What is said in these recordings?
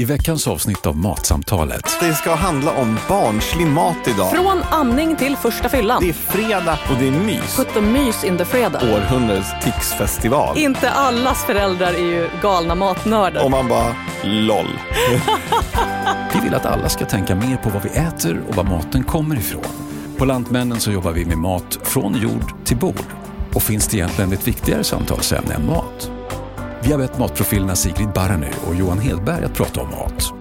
I veckans avsnitt av Matsamtalet. Det ska handla om barnslig mat idag. Från amning till första fyllan. Det är fredag och det är mys. Put the mys in the fredag. Århundradets Tix-festival. Inte allas föräldrar är ju galna matnördar. Och man bara, LOL. Vi vill att alla ska tänka mer på vad vi äter och var maten kommer ifrån. På Lantmännen så jobbar vi med mat från jord till bord. Och finns det egentligen ett viktigare samtalsämne än mat? Vi har bett matprofilerna Sigrid Barany och Johan Hedberg att prata om mat.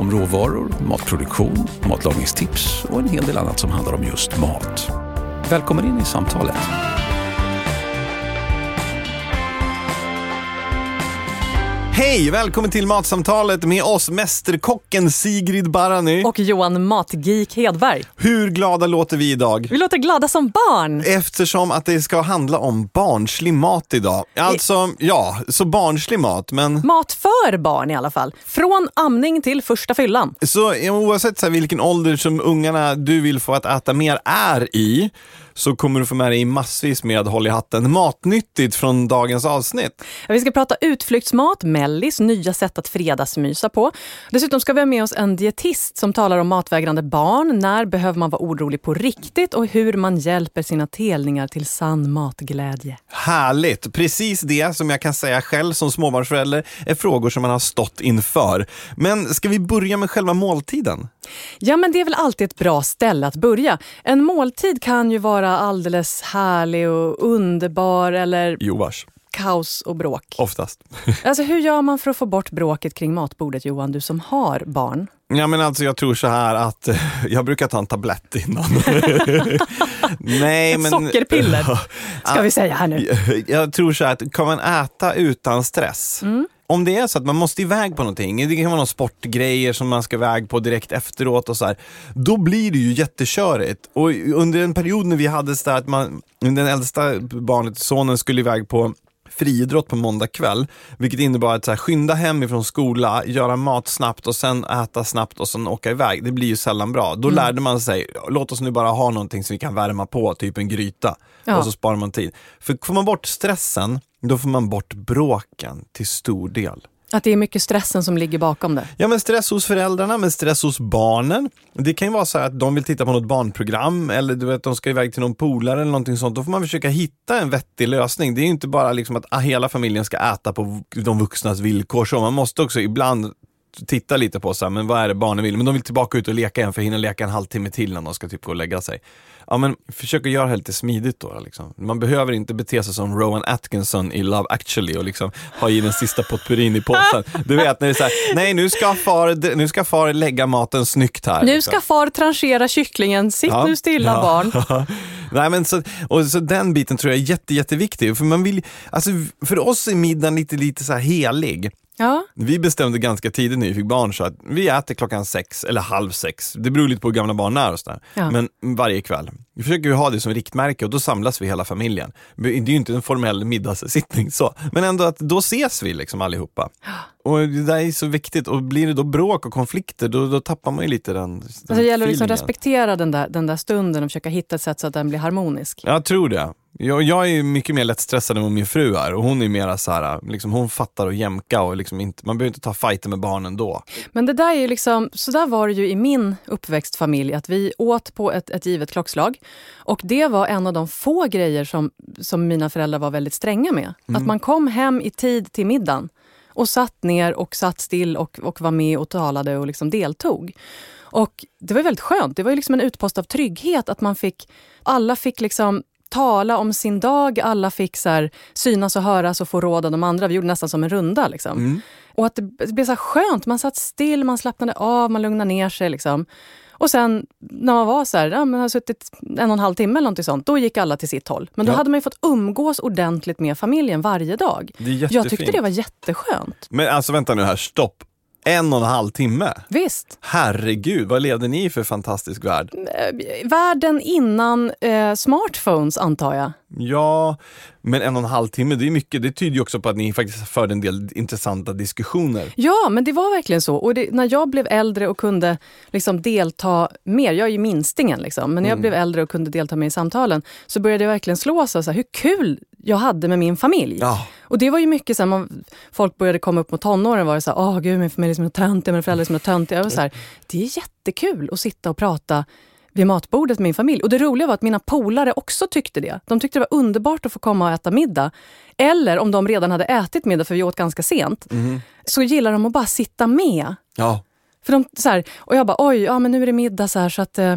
Om råvaror, matproduktion, matlagningstips och en hel del annat som handlar om just mat. Välkommen in i samtalet. Hej, välkommen till Matsamtalet med oss, Mästerkocken Sigrid Barany. Och Johan Matgeek Hedberg. Hur glada låter vi idag? Vi låter glada som barn. Eftersom att det ska handla om barnslig mat idag. Alltså, ja, så barnslig mat, men Mat för barn i alla fall. Från amning till första fyllan. så oavsett så vilken ålder som ungarna du vill få att äta mer är i, så kommer du få med dig massvis med håll i hatten matnyttigt från dagens avsnitt. Vi ska prata utflyktsmat, mellis, nya sätt att fredagsmysa på. Dessutom ska vi ha med oss en dietist som talar om matvägrande barn. När behöver man vara orolig på riktigt och hur man hjälper sina telningar till sann matglädje. Härligt! Precis det som jag kan säga själv som småbarnsförälder är frågor som man har stått inför. Men ska vi börja med själva måltiden? Ja, men det är väl alltid ett bra ställe att börja. En måltid kan ju vara alldeles härlig och underbar eller Jo, vars. kaos och bråk. Oftast. Alltså, hur gör man för att få bort bråket kring matbordet, Johan, du som har barn? Ja, men alltså jag tror så här att jag brukar ta en tablett innan. Nej, men... sockerpiller, ska vi säga här nu. Jag tror så här att kan man äta utan stress? Om det är så att man måste iväg på någonting, det kan vara några sportgrejer som man ska iväg på direkt efteråt och så här, då blir det ju jättekörigt. Och under en period när vi hade så att man, den äldsta barnet, sonen, skulle iväg på friidrott på måndag kväll, vilket innebar att så här, skynda hem ifrån skola, göra mat snabbt och sen äta snabbt och sen åka iväg. Det blir ju sällan bra. Då lärde man sig, låt oss nu bara ha någonting som vi kan värma på, typ en gryta. Ja. Och så sparar man tid. För får man bort stressen, då får man bort bråken till stor del. Att det är mycket stressen som ligger bakom det. Ja men stress hos föräldrarna, men stress hos barnen. Det kan ju vara så här att de vill titta på något barnprogram eller du vet, de ska iväg till någon polare eller någonting sånt. Då får man försöka hitta en vettig lösning. Det är ju inte bara liksom att ah, hela familjen ska äta på de vuxnas villkor. Så man måste också ibland titta lite på så här, men vad är det barnen vill? Men de vill tillbaka ut och leka igen för att hinna leka en halvtimme till när de ska typ gå och lägga sig. Ja men försök att göra det lite smidigt då. Liksom. Man behöver inte bete sig som Rowan Atkinson i Love actually och liksom ha i den sista potpurin i påsen. Du vet när det är så här, nej nu ska far, nu ska far lägga maten snyggt här. Nu liksom. ska far tranchera kycklingen. Sitt Ja. nu stilla, Ja. barn. Nej, men så, och så den biten tror jag är jätte, jätteviktig. För, man vill, alltså, för oss är middagen lite, lite så helig. Ja. Vi bestämde ganska tidigt när vi fick barn så att vi äter klockan sex eller halv sex. Det beror lite på hur gamla barn är och sådär. Ja. Men varje kväll. Vi försöker ha det som riktmärke och då samlas vi hela familjen. Det är ju inte en formell middagssittning så, men ändå att då ses vi liksom allihopa. Och det där är så viktigt och blir det då bråk och konflikter då, då tappar man ju lite den, den Alltså det gäller att liksom respektera den där, den där stunden och försöka hitta ett sätt så att den blir harmonisk. Jag tror det. Jag, jag är mycket mer lättstressad än vad min fru är och hon är mera så här, liksom, hon fattar och jämka och liksom inte, man behöver inte ta fighter med barnen då. Men det där är liksom, så där var det ju i min uppväxtfamilj, att vi åt på ett, ett givet klockslag. Och det var en av de få grejer som, som mina föräldrar var väldigt stränga med. Att man kom hem i tid till middagen och satt ner och satt still och, och var med och talade och liksom deltog. Och det var väldigt skönt. Det var ju liksom en utpost av trygghet att man fick, alla fick liksom tala om sin dag, alla fick så här, synas och höras och få råd av de andra. Vi gjorde nästan som en runda. Liksom. Och att det, det blev så skönt, man satt still, man slappnade av, man lugnade ner sig. Liksom. Och sen när man var så här, ja, man har suttit en och en halv timme eller någonting sånt, då gick alla till sitt håll. Men då Ja. hade man ju fått umgås ordentligt med familjen varje dag. Jag tyckte det var jätteskönt. Men alltså vänta nu här, stopp. En och en halv timme? Visst. Herregud, vad levde ni i för fantastisk värld? Eh, Världen innan eh, smartphones, antar jag. Ja, men en och en halv timme, det är mycket. Det tyder ju också på att ni faktiskt förde en del intressanta diskussioner. Ja, men det var verkligen så. Och det, när jag blev äldre och kunde liksom delta mer, jag är ju minstingen, liksom, men när jag blev äldre och kunde delta mer i samtalen så började jag verkligen slås av så här, hur kul jag hade med min familj. Ja. Och det var ju mycket så man, folk började komma upp mot tonåren var det så här, åh gud min familj är så töntiga, mina föräldrar är så töntiga. Jag var så här, det är jättekul att sitta och prata vid matbordet med min familj. Och det roliga var att mina polare också tyckte det. De tyckte det var underbart att få komma och äta middag. Eller om de redan hade ätit middag, för vi åt ganska sent, så gillar de att bara sitta med. Ja. För de, så här, och jag bara, oj, ja, men nu är det middag så här så att eh,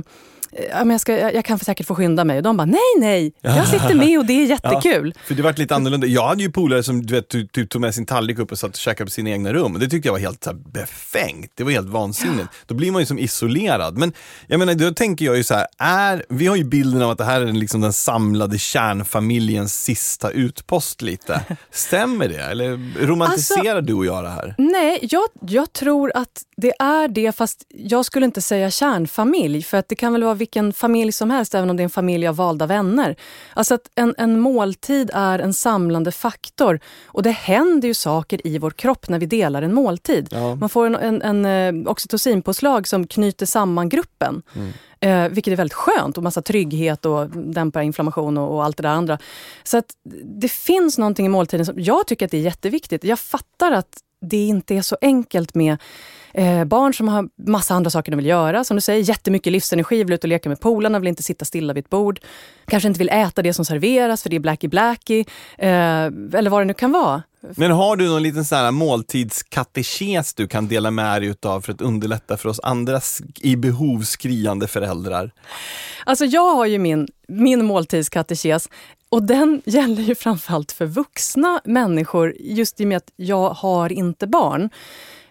jag, ska, jag, jag kan säkert få skynda mig. Och de bara, nej, nej, jag sitter med och det är jättekul. För det var lite annorlunda. Jag hade ju polare som du vet, typ, tog med sin tallrik upp och satt och käkade på sina egna rum. Det tyckte jag var helt så här, befängt. Det var helt vansinnigt. Då blir man ju som isolerad. Men jag menar, då tänker jag ju så här, är, vi har ju bilden av att det här är liksom den samlade kärnfamiljens sista utpost lite. Stämmer det? Eller romantiserar Alltså- du och jag det här? Nej, jag, jag tror att det är det, fast jag skulle inte säga kärnfamilj. För att det kan väl vara vilken familj som helst, även om det är en familj av valda vänner. Alltså att en, en måltid är en samlande faktor. Och det händer ju saker i vår kropp när vi delar en måltid. Ja. Man får en, en, en eh, oxytocinpåslag som knyter samman gruppen. Eh, vilket är väldigt skönt och massa trygghet och dämpar inflammation och, och allt det där andra. Så att det finns någonting i måltiden som jag tycker att det är jätteviktigt. Jag fattar att det inte är så enkelt med eh, barn som har massa andra saker de vill göra. Som du säger, jättemycket livsenergi, vill ut och leka med polarna, vill inte sitta stilla vid ett bord. Kanske inte vill äta det som serveras för det är blacky blacky. Eh, eller vad det nu kan vara. Men har du någon liten sån måltidskatekes du kan dela med dig utav för att underlätta för oss andra i behov skriande föräldrar? Alltså jag har ju min, min måltidskatekes och den gäller ju framförallt för vuxna människor just i och med att jag har inte barn.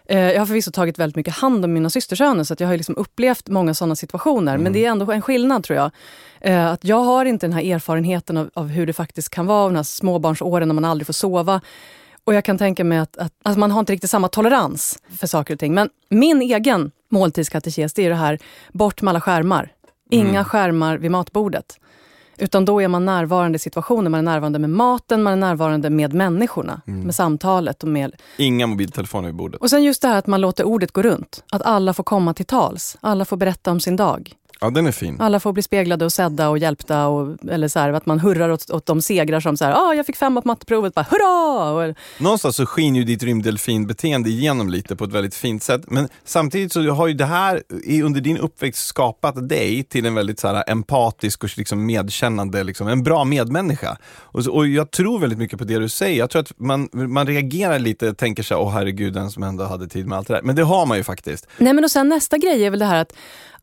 Eh, Jag har förvisso tagit väldigt mycket hand om mina systersöner så att jag har liksom upplevt många sådana situationer. Men det är ändå en skillnad tror jag. Eh, Att jag har inte den här erfarenheten av, av hur det faktiskt kan vara, de här småbarnsåren när man aldrig får sova. Och jag kan tänka mig att, att, att man har inte riktigt samma tolerans för saker och ting. Men min egen måltidskatekes, det är det här, bort med alla skärmar. Inga skärmar vid matbordet. Utan då är man närvarande i situationen, man är närvarande med maten, man är närvarande med människorna, med samtalet. Och, med... Inga mobiltelefoner vid bordet. och sen just det här att man låter ordet gå runt. Att alla får komma till tals. Alla får berätta om sin dag. Ja, den är fin. Alla får bli speglade och sedda och hjälpta. Och, eller så här, att man hurrar åt, åt de segrar som så här, ah, jag fick femma på matteprovet, bara hurra! Och, Någonstans så skiner ju ditt rymddelfinbeteende igenom lite på ett väldigt fint sätt. Men samtidigt så har ju det här under din uppväxt skapat dig till en väldigt så här empatisk och liksom medkännande, liksom, en bra medmänniska. Och, så, och jag tror väldigt mycket på det du säger. Jag tror att man, man reagerar lite, tänker sig, åh herregud, den som ändå hade tid med allt det där. Men det har man ju faktiskt. Nej, men och sen nästa grej är väl det här att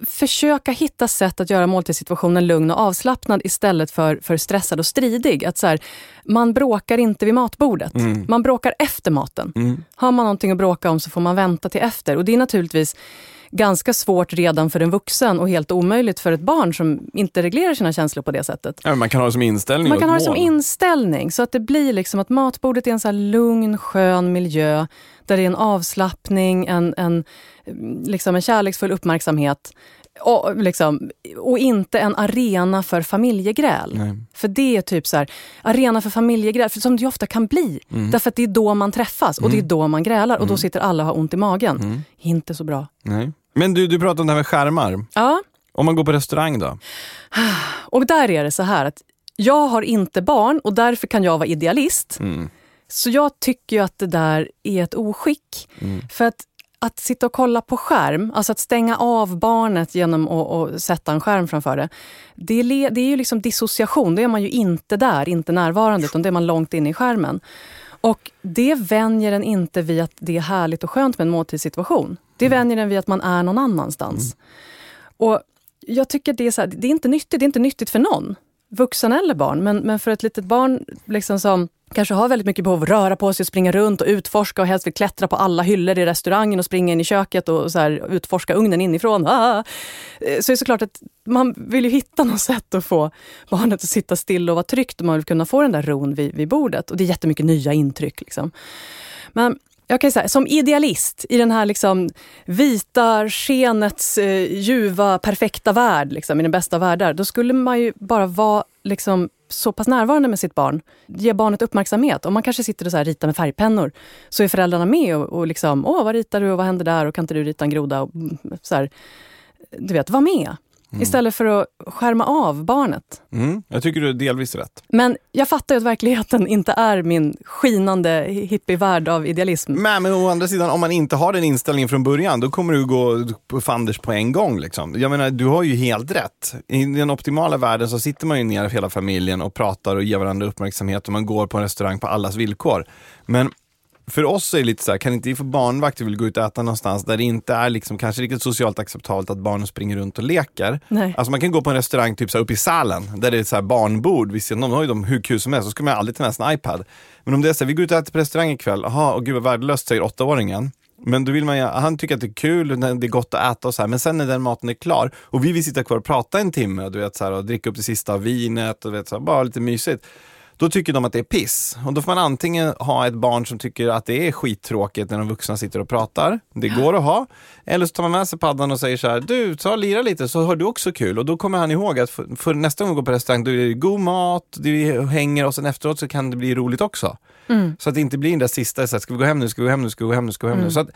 försöka hitta sätt att göra måltidssituationen lugn och avslappnad istället för, för stressad och stridig. Att så här, man bråkar inte vid matbordet. Man bråkar efter maten. Har man någonting att bråka om så får man vänta till efter. Och det är naturligtvis ganska svårt redan för en vuxen och helt omöjligt för ett barn som inte reglerar sina känslor på det sättet. Ja, man kan ha det som inställning Man kan ha det som inställning så att det blir liksom att matbordet är en så lugn, skön miljö där det är en avslappning, en, en, liksom en kärleksfull uppmärksamhet och, liksom, och inte en arena för familjegräl. Nej. För det är typ så här, arena för familjegräl, för som det ofta kan bli. Mm. Därför att det är då man träffas och det är då man grälar och då sitter alla och har ont i magen. Mm. Inte så bra. Nej. Men du, du pratade om det här med skärmar. Ja, Om man går på restaurang då? och där är det så här att jag har inte barn och därför kan jag vara idealist. Mm. Så jag tycker att det där är ett oskick. Mm. För att, att sitta och kolla på skärm, alltså att stänga av barnet genom att, att sätta en skärm framför det. Det är, det är ju liksom dissociation, det är man ju inte där, inte närvarande, utan det är man långt inne i skärmen. Och det vänjer en inte vid att det är härligt och skönt med en måltidssituation. Det vänjer en vid att man är någon annanstans. Och jag tycker det är, så här, det är inte nyttigt, det är inte nyttigt för någon. Vuxen eller barn. Men, men för ett litet barn liksom som kanske har väldigt mycket behov av att röra på sig, och springa runt och utforska och helst vill klättra på alla hyllor i restaurangen och springa in i köket och så här, utforska ugnen inifrån. Ah! Eh, så är det såklart att man vill ju hitta något sätt att få barnet att sitta still och vara tryggt och man vill kunna få den där ron vid, vid bordet. Och det är jättemycket nya intryck. Liksom. Men jag kan säga, som idealist i den här liksom vita skenets eh, ljuva, perfekta värld, liksom, i den bästa världar, då skulle man ju bara vara liksom, så pass närvarande med sitt barn. Ge barnet uppmärksamhet. Om man kanske sitter och så här ritar med färgpennor så är föräldrarna med och, och liksom, åh vad ritar du och vad händer där och kan inte du rita en groda? Och, mm, så här, du vet, var med istället för att skärma av barnet. Mm, jag tycker du är delvis rätt. Men jag fattar ju att verkligheten inte är min skinande hippievärld av idealism. Men, men å andra sidan, om man inte har den inställningen från början, då kommer du gå på fanders på en gång. Liksom. Jag menar, du har ju helt rätt. I den optimala världen så sitter man ju ner hela familjen och pratar och ger varandra uppmärksamhet och man går på en restaurang på allas villkor. Men för oss är det lite så här, kan inte vi få barnvakt och vill gå ut och äta någonstans där det inte är liksom, kanske riktigt socialt acceptabelt att barnen springer runt och leker. Nej. Alltså man kan gå på en restaurang typ så här uppe i Sälen där det är så här barnbord, visst de har ju dem hur kul som helst, så ska man aldrig ta med sig en iPad. Men om det är så här, vi går ut och äter på restaurang ikväll, jaha, och gud vad värdelöst säger åttaåringen. Men då vill man ju, han tycker att det är kul, det är gott att äta och så här, men sen när den maten är klar och vi vill sitta kvar och prata en timme du vet, så här, och dricka upp det sista av vinet och vet, så här, bara lite mysigt. Då tycker de att det är piss. Och då får man antingen ha ett barn som tycker att det är skittråkigt när de vuxna sitter och pratar. Det går att ha. Eller så tar man med sig paddan och säger så här, du, ta och lira lite så har du också kul. Och då kommer han ihåg att för, för nästa gång vi går på restaurang, då är det god mat, det hänger och sen efteråt så kan det bli roligt också. Mm. Så att det inte blir den där sista, så här, ska vi gå hem nu, ska vi gå hem nu, ska vi gå hem nu, ska vi gå hem nu. Så att,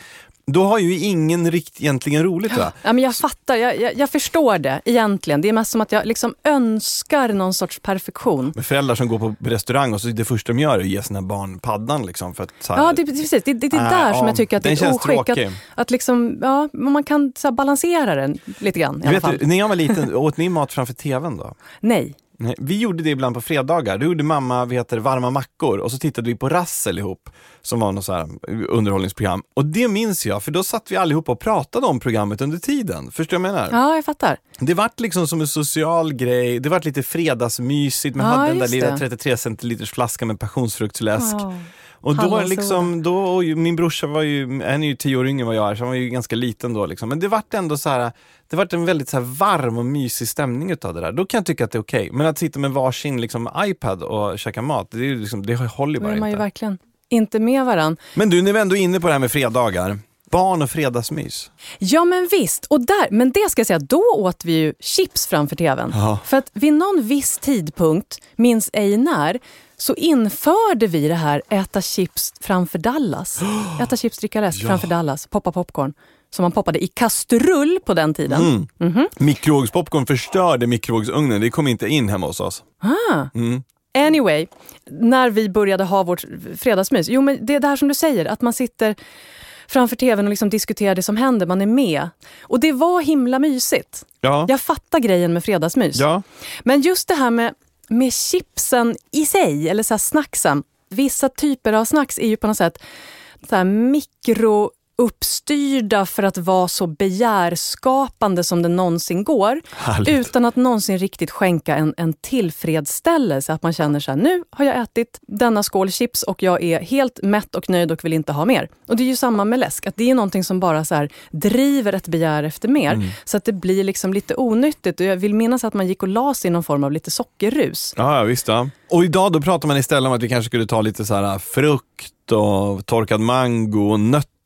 då har ju ingen rikt, egentligen roligt. Va? Ja, men jag fattar, jag, jag, jag förstår det egentligen. Det är mest som att jag liksom önskar någon sorts perfektion. Med föräldrar som går på restaurang och så det första de gör är att ge sina barn paddan. Liksom, för att, här, Ja, det, precis. Det, det, det är äh, där som ja, jag tycker att det är oskick. Att, tråkig. att liksom, ja, man kan så här, balansera den lite grann i alla Vet fall. du, när jag var liten, åt ni mat framför tvn då? Nej. Nej, vi gjorde det ibland på fredagar. Då gjorde mamma vi heter, varma mackor och så tittade vi på Rassel ihop, som var något så här underhållningsprogram. Och det minns jag, för då satt vi allihopa och pratade om programmet under tiden. Förstår du vad jag menar? Ja, jag fattar. Det vart liksom som en social grej, det vart lite fredagsmysigt, man Ja, hade den där lilla det. 33 centiliters flaskan med passionsfruktsläsk. Ja. Och då Hallonsoda. liksom, då, och min brorsa var ju, han är ju tio år yngre än vad jag är, så han var ju ganska liten då liksom. Men det vart ändå så här, det vart en väldigt så varm och mysig stämning utav det där. Då kan jag tycka att det är okej. Men att sitta med varsin liksom, iPad och käka mat, det, är liksom, det håller ju bara är man ju inte. verkligen inte med varann. Men du, är vi ändå inne på det här med fredagar. Barn och fredagsmys. Ja men visst, och där, men det ska jag säga, då åt vi ju chips framför tvn. Ja. För att vid någon viss tidpunkt, minns ej när, så införde vi det här äta chips framför Dallas. Äta chips, dricka läsk Ja. framför Dallas, poppa popcorn. Som man poppade i kastrull på den tiden. Mm. Mhm. Mikrovågspopcorn förstörde mikrovågsugnen, det kom inte in hemma hos oss. Ah. Mm. Anyway, när vi började ha vårt fredagsmys. Jo, men det är det här som du säger, att man sitter framför tvn och liksom diskuterar det som händer, man är med. Och det var himla mysigt. Ja. Jag fattar grejen med fredagsmys. ja. Men just det här med, med chipsen i sig, eller så här snacksen. Vissa typer av snacks är ju på något sätt så här mikrouppstyrda för att vara så begärskapande som det någonsin går. Härligt. Utan att någonsin riktigt skänka en, en tillfredsställelse. Att man känner så här, nu har jag ätit denna skål chips och jag är helt mätt och nöjd och vill inte ha mer. Och det är ju samma med läsk, att det är någonting som bara så här driver ett begär efter mer. Mm. Så att det blir liksom lite onyttigt. Och jag vill minnas att man gick och la sig i någon form av lite sockerrus. Ja, ja, visst. Ja. Och idag då pratar man istället om att vi kanske skulle ta lite så här frukt och torkad mango och nötter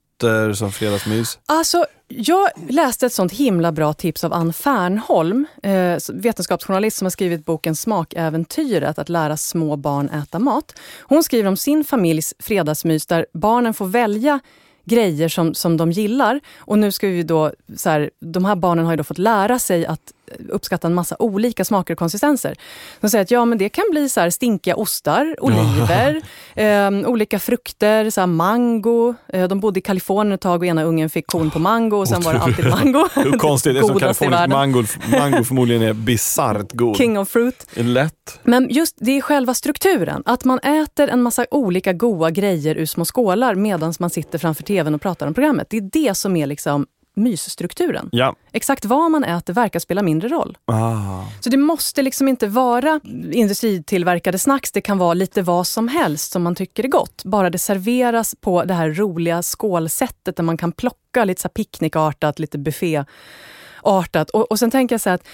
som fredagsmys. Alltså, jag läste ett sånt himla bra tips av Ann Fernholm, eh, vetenskapsjournalist som har skrivit boken Smakäventyret, att lära små barn äta mat. Hon skriver om sin familjs fredagsmys där barnen får välja grejer som, som de gillar. Och nu ska vi då, så här, de här barnen har ju då fått lära sig att uppskatta en massa olika smaker och konsistenser. De säger att ja, men det kan bli så här stinkiga ostar, oliver, eh, olika frukter, så mango. Eh, de bodde i Kalifornien ett tag och ena ungen fick korn på mango och sen var det alltid mango. Hur konstigt, det är som Godaste i kalifornisk världen. mango, mango förmodligen är bisarrt god. King of fruit. Lätt. Men just det är själva strukturen. Att man äter en massa olika goda grejer ur små skålar medan man sitter framför tvn och pratar om programmet. Det är det som är liksom mysstrukturen. Ja. Exakt vad man äter verkar spela mindre roll. Ah. Så det måste liksom inte vara industritillverkade snacks. Det kan vara lite vad som helst som man tycker är gott. Bara det serveras på det här roliga skålsättet där man kan plocka lite så picknickartat, lite bufféartat. Och, och sen tänker jag så här att,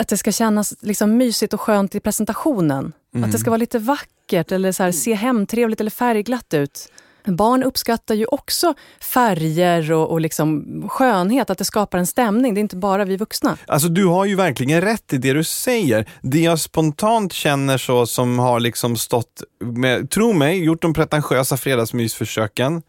att det ska kännas liksom mysigt och skönt i presentationen. Att det ska vara lite vackert eller så här, se hemtrevligt eller färgglatt ut. Barn uppskattar ju också färger och, och liksom skönhet, att det skapar en stämning. Det är inte bara vi vuxna. Alltså du har ju verkligen rätt i det du säger. Det jag spontant känner så som har liksom stått med, tro mig, gjort de pretentiösa fredagsmysförsöken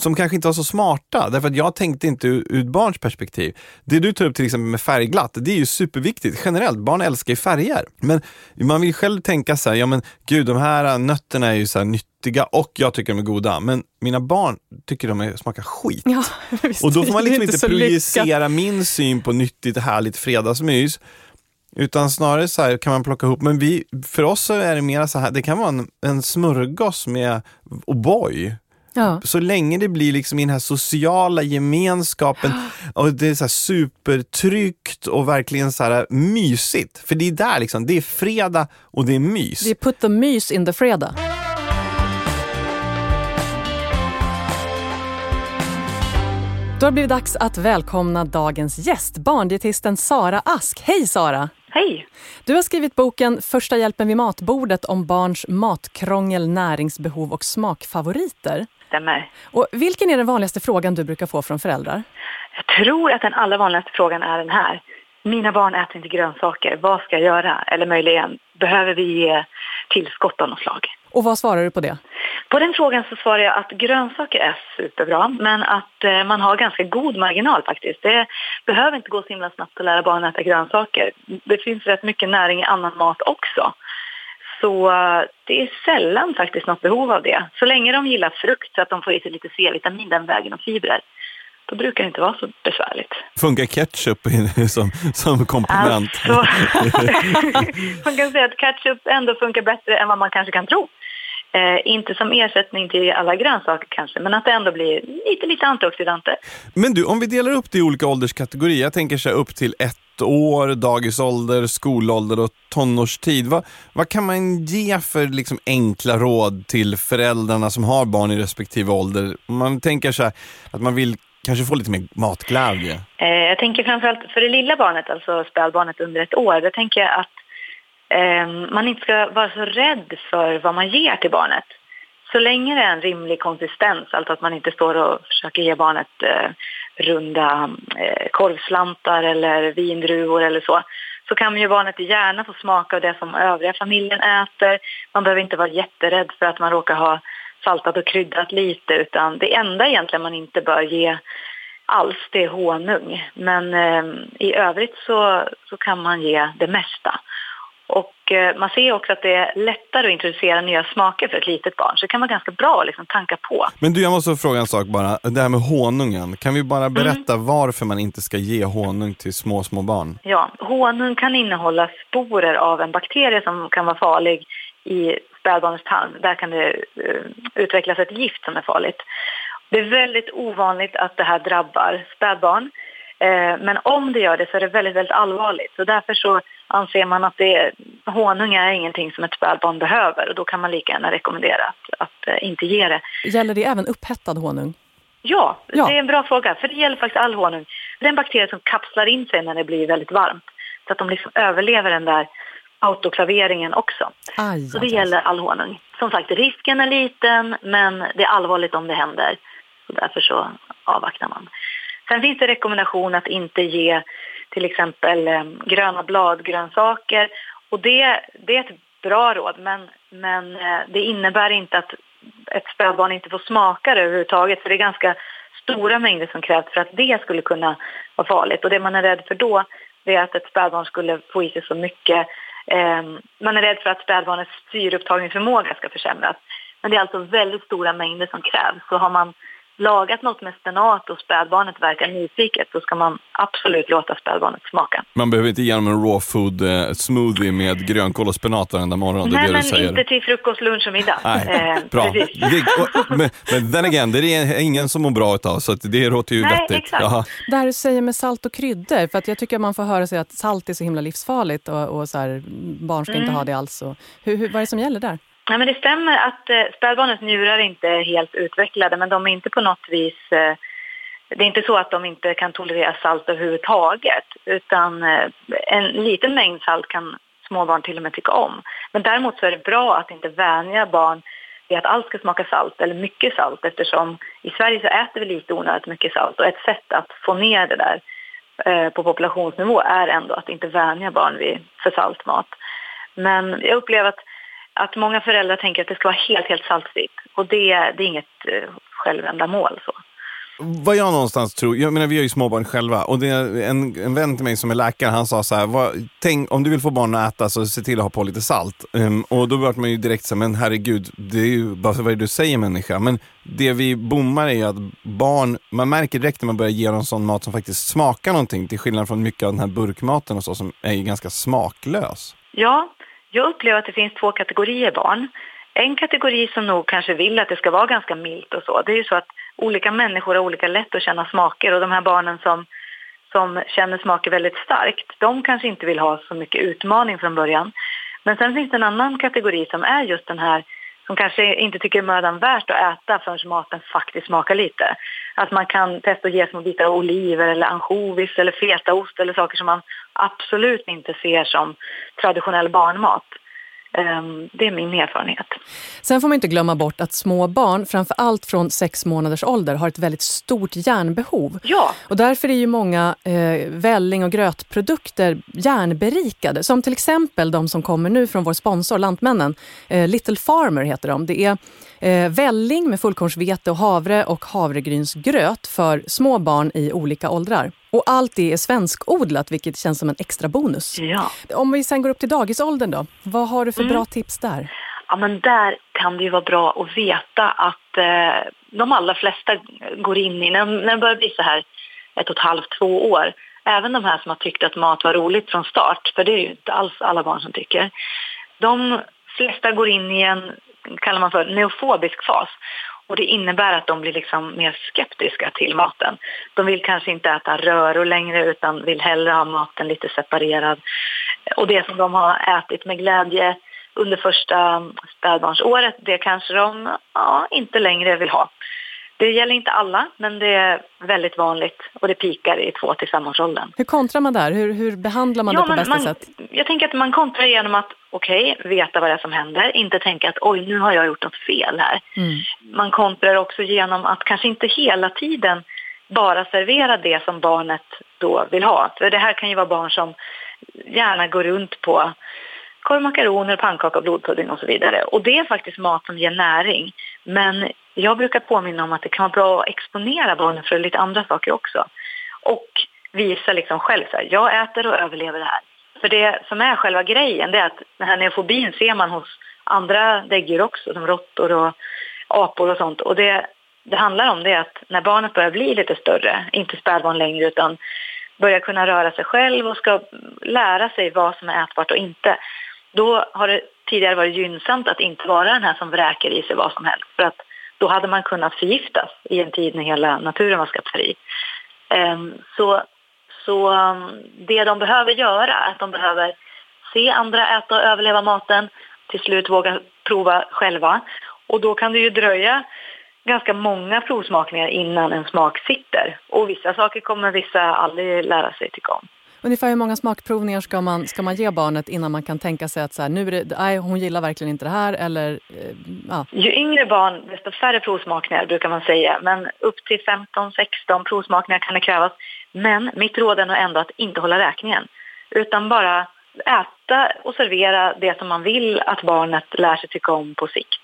som kanske inte var så smarta, därför att jag tänkte inte ur barns perspektiv. Det du tar upp till exempel med färgglatt, det är ju superviktigt. Generellt, barn älskar ju färger. Men man vill själv tänka så här, ja men gud de här nötterna är ju så här nyttiga och jag tycker de är goda. Men mina barn tycker de är, smakar skit. Ja, visst, och då får man liksom inte, inte projicera min syn på nyttigt härligt fredagsmys. Utan snarare så här kan man plocka ihop, men vi, för oss så är det mer så här, det kan vara en, en smörgås med O'boy. Ja. Så länge det blir liksom i den här sociala gemenskapen och det är så supertryggt och verkligen så här mysigt. För det är där liksom, det är fredag och det är mys. Det är put the mys in the fredag. Då har det blivit dags att välkomna dagens gäst, barndietisten Sara Ask. Hej Sara! Hej! Du har skrivit boken Första hjälpen vid matbordet om barns matkrångel, näringsbehov och smakfavoriter. Stämmer. Och vilken är den vanligaste frågan du brukar få från föräldrar? Jag tror att den allra vanligaste frågan är den här. Mina barn äter inte grönsaker. Vad ska jag göra? Eller möjligen, behöver vi ge tillskott av något slag? Och vad svarar du på det? På den frågan så svarar jag att grönsaker är superbra, men att eh, man har ganska god marginal faktiskt. Det behöver inte gå så himla snabbt att lära barnen äta grönsaker. Det finns rätt mycket näring i annan mat också. Så eh, det är sällan faktiskt något behov av det. Så länge de gillar frukt så att de får i sig lite C-vitamin den vägen och fibrer, då brukar det inte vara så besvärligt. Funkar ketchup som, som komplement? Alltså, man kan säga att ketchup ändå funkar bättre än vad man kanske kan tro. Eh, inte som ersättning till alla grönsaker kanske, men att det ändå blir lite, lite antioxidanter. Men du, om vi delar upp det i olika ålderskategorier, jag tänker så här upp till ett år, dagisålder, skolålder och tonårstid. Vad, vad kan man ge för liksom enkla råd till föräldrarna som har barn i respektive ålder? Om Man tänker så här att man vill kanske få lite mer matglädje. Eh, jag tänker framförallt för det lilla barnet, alltså spädbarnet under ett år, då tänker jag att Ehm, man inte ska vara så rädd för vad man ger till barnet. Så länge det är en rimlig konsistens, alltså att man inte står och försöker ge barnet eh, runda eh, korvslantar eller vindruvor eller så, så kan ju barnet gärna få smaka av det som övriga familjen äter. Man behöver inte vara jätterädd för att man råkar ha saltat och kryddat lite, utan det enda egentligen man inte bör ge alls, det är honung. Men eh, i övrigt så, så kan man ge det mesta. Och eh, man ser också att det är lättare att introducera nya smaker för ett litet barn. Så det kan vara ganska bra att liksom tanka på. Men du, jag måste fråga en sak bara. Det här med honungen. Kan vi bara berätta varför man inte ska ge honung till små, små barn? Ja, honung kan innehålla sporer av en bakterie som kan vara farlig i spädbarnets tarm. Där kan det eh, utvecklas ett gift som är farligt. Det är väldigt ovanligt att det här drabbar spädbarn. Eh, men om det gör det så är det väldigt, väldigt allvarligt. Så därför så anser man att det, honung är ingenting som ett spädbarn behöver och då kan man lika gärna rekommendera att, att eh, inte ge det. Gäller det även upphettad honung? Ja, Ja. det är en bra fråga. För det gäller faktiskt all honung. Det är en bakterie som kapslar in sig när det blir väldigt varmt. Så att de liksom överlever den där autoklaveringen också. Aj, Så det aj, aj. gäller all honung. Som sagt, risken är liten, men det är allvarligt om det händer. Så därför så avvaktar man. Sen finns det rekommendation att inte ge till exempel eh, gröna bladgrönsaker. Och det, det är ett bra råd, men, men eh, det innebär inte att ett spädbarn inte får smaka det överhuvudtaget. För det är ganska stora mängder som krävs för att det skulle kunna vara farligt. Och det man är rädd för då, det är att ett spädbarn skulle få i sig så mycket. Eh, man är rädd för att spädbarnets syreupptagningsförmåga ska försämras. Men det är alltså väldigt stora mängder som krävs. Så har man lagat något med spenat och spädbarnet verkar nyfiket så ska man absolut låta spädbarnet smaka. Man behöver inte ge dem en raw food eh, smoothie med grönkål och spenat varenda morgon. Det är Nej, det men du säger. inte till frukost, lunch och middag. Nej, Eh, bra. Det, och, men, men then again, det är ingen som mår bra utav så det låter ju Nej, vettigt. exakt. Jaha. Det här du säger med salt och kryddor, för att jag tycker att man får höra sig att salt är så himla livsfarligt och, och så här, barn ska inte Mm. ha det alls. Och, hur, hur, vad är det som gäller där? Ja, men det stämmer att eh, spädbarnets njurar inte är helt utvecklade men de är inte på något vis... Eh, det är inte så att de inte kan tolerera salt överhuvudtaget utan eh, en liten mängd salt kan småbarn till och med tycka om. Men däremot så är det bra att inte vänja barn vid att allt ska smaka salt eller mycket salt eftersom i Sverige så äter vi lite onödigt mycket salt och ett sätt att få ner det där eh, på populationsnivå är ändå att inte vänja barn vid för salt mat. Men jag upplever att, att många föräldrar tänker att det ska vara helt, helt saltfritt och det, det är inget eh, självändamål. Så vad jag någonstans tror, jag menar vi har ju småbarn själva och det är en, en vän till mig som är läkare, han sa så här, vad, tänk om du vill få barn att äta så se till att ha på lite salt. Um, och då vart man ju direkt så här, men herregud, det är ju bara vad är det du säger människa. Men det vi bommar är ju att barn, man märker direkt när man börjar ge dem sån mat som faktiskt smakar någonting, till skillnad från mycket av den här burkmaten och så som är ju ganska smaklös. Ja, jag upplever att det finns två kategorier barn. En kategori som nog kanske vill att det ska vara ganska milt och så, det är ju så att olika människor har olika lätt att känna smaker och de här barnen som, som känner smaker väldigt starkt, de kanske inte vill ha så mycket utmaning från början. Men sen finns det en annan kategori som är just den här som kanske inte tycker det är mödan värt att äta förrän maten faktiskt smakar lite. Att man kan testa att ge små bitar oliver eller ansjovis eller fetaost eller saker som man absolut inte ser som traditionell barnmat. Ehm, det är min erfarenhet. Sen får man inte glömma bort att små barn, framför allt från sex månaders ålder, har ett väldigt stort järnbehov. Ja. Och därför är ju många eh, välling och grötprodukter järnberikade. Som till exempel de som kommer nu från vår sponsor Lantmännen. Eh, Little Farmer heter de. Det är eh, välling med fullkornsvete och havre och havregrynsgröt för små barn i olika åldrar. Och allt det är svenskodlat, vilket känns som en extra bonus. Ja. Om vi sen går upp till dagisåldern då, vad har du för mm. bra tips där? Ja, men där kan det ju vara bra att veta att eh, de allra flesta går in i, när, när det börjar bli så här ett och ett halvt, två år, även de här som har tyckt att mat var roligt från start, för det är ju inte alls alla barn som tycker, de flesta går in i en, kallar man för neofobisk fas. Och det innebär att de blir liksom mer skeptiska till maten. De vill kanske inte äta röror längre utan vill hellre ha maten lite separerad. Och det som de har ätit med glädje under första spädbarnsåret, det kanske de ja, inte längre vill ha. Det gäller inte alla, men det är väldigt vanligt och det pikar i två till femårsåldern. Hur kontrar man där? Hur, hur behandlar man ja, det på bästa man, sätt? Jag tänker att man kontrar genom att okej, okay, veta vad det är som händer, inte tänka att oj, nu har jag gjort något fel här. Mm. Man kontrar också genom att kanske inte hela tiden bara servera det som barnet då vill ha. För det här kan ju vara barn som gärna går runt på korvmakaroner, pannkaka, blodpudding och så vidare. Och det är faktiskt mat som ger näring. Men jag brukar påminna om att det kan vara bra att exponera barnen för lite andra saker också. Och visa liksom själv så här, jag äter och överlever det här. För det som är själva grejen, det är att den här neofobin ser man hos andra däggdjur också, som råttor och apor och sånt. Och det det handlar om det att när barnet börjar bli lite större, inte spädbarn längre utan börjar kunna röra sig själv och ska lära sig vad som är ätbart och inte, då har det tidigare varit gynnsamt att inte vara den här som vräker i sig vad som helst. För att då hade man kunnat förgiftas i en tid när hela naturen var skattfri. Ehm, så, så ehm, det de behöver göra är att de behöver se andra äta och överleva maten, till slut våga prova själva. Och då kan det ju dröja ganska många provsmakningar innan en smak sitter. Och vissa saker kommer vissa aldrig lära sig tycka om. Ungefär hur många smakprovningar ska man, ska man ge barnet innan man kan tänka sig att så här, nu är det, nej, hon gillar verkligen inte det här? Eller, eh, ja. Ju yngre barn, desto färre provsmakningar brukar man säga. Men upp till 15-16 provsmakningar kan det krävas. Men mitt råd är nog ändå att inte hålla räkningen. Utan bara äta och servera det som man vill att barnet lär sig tycka om på sikt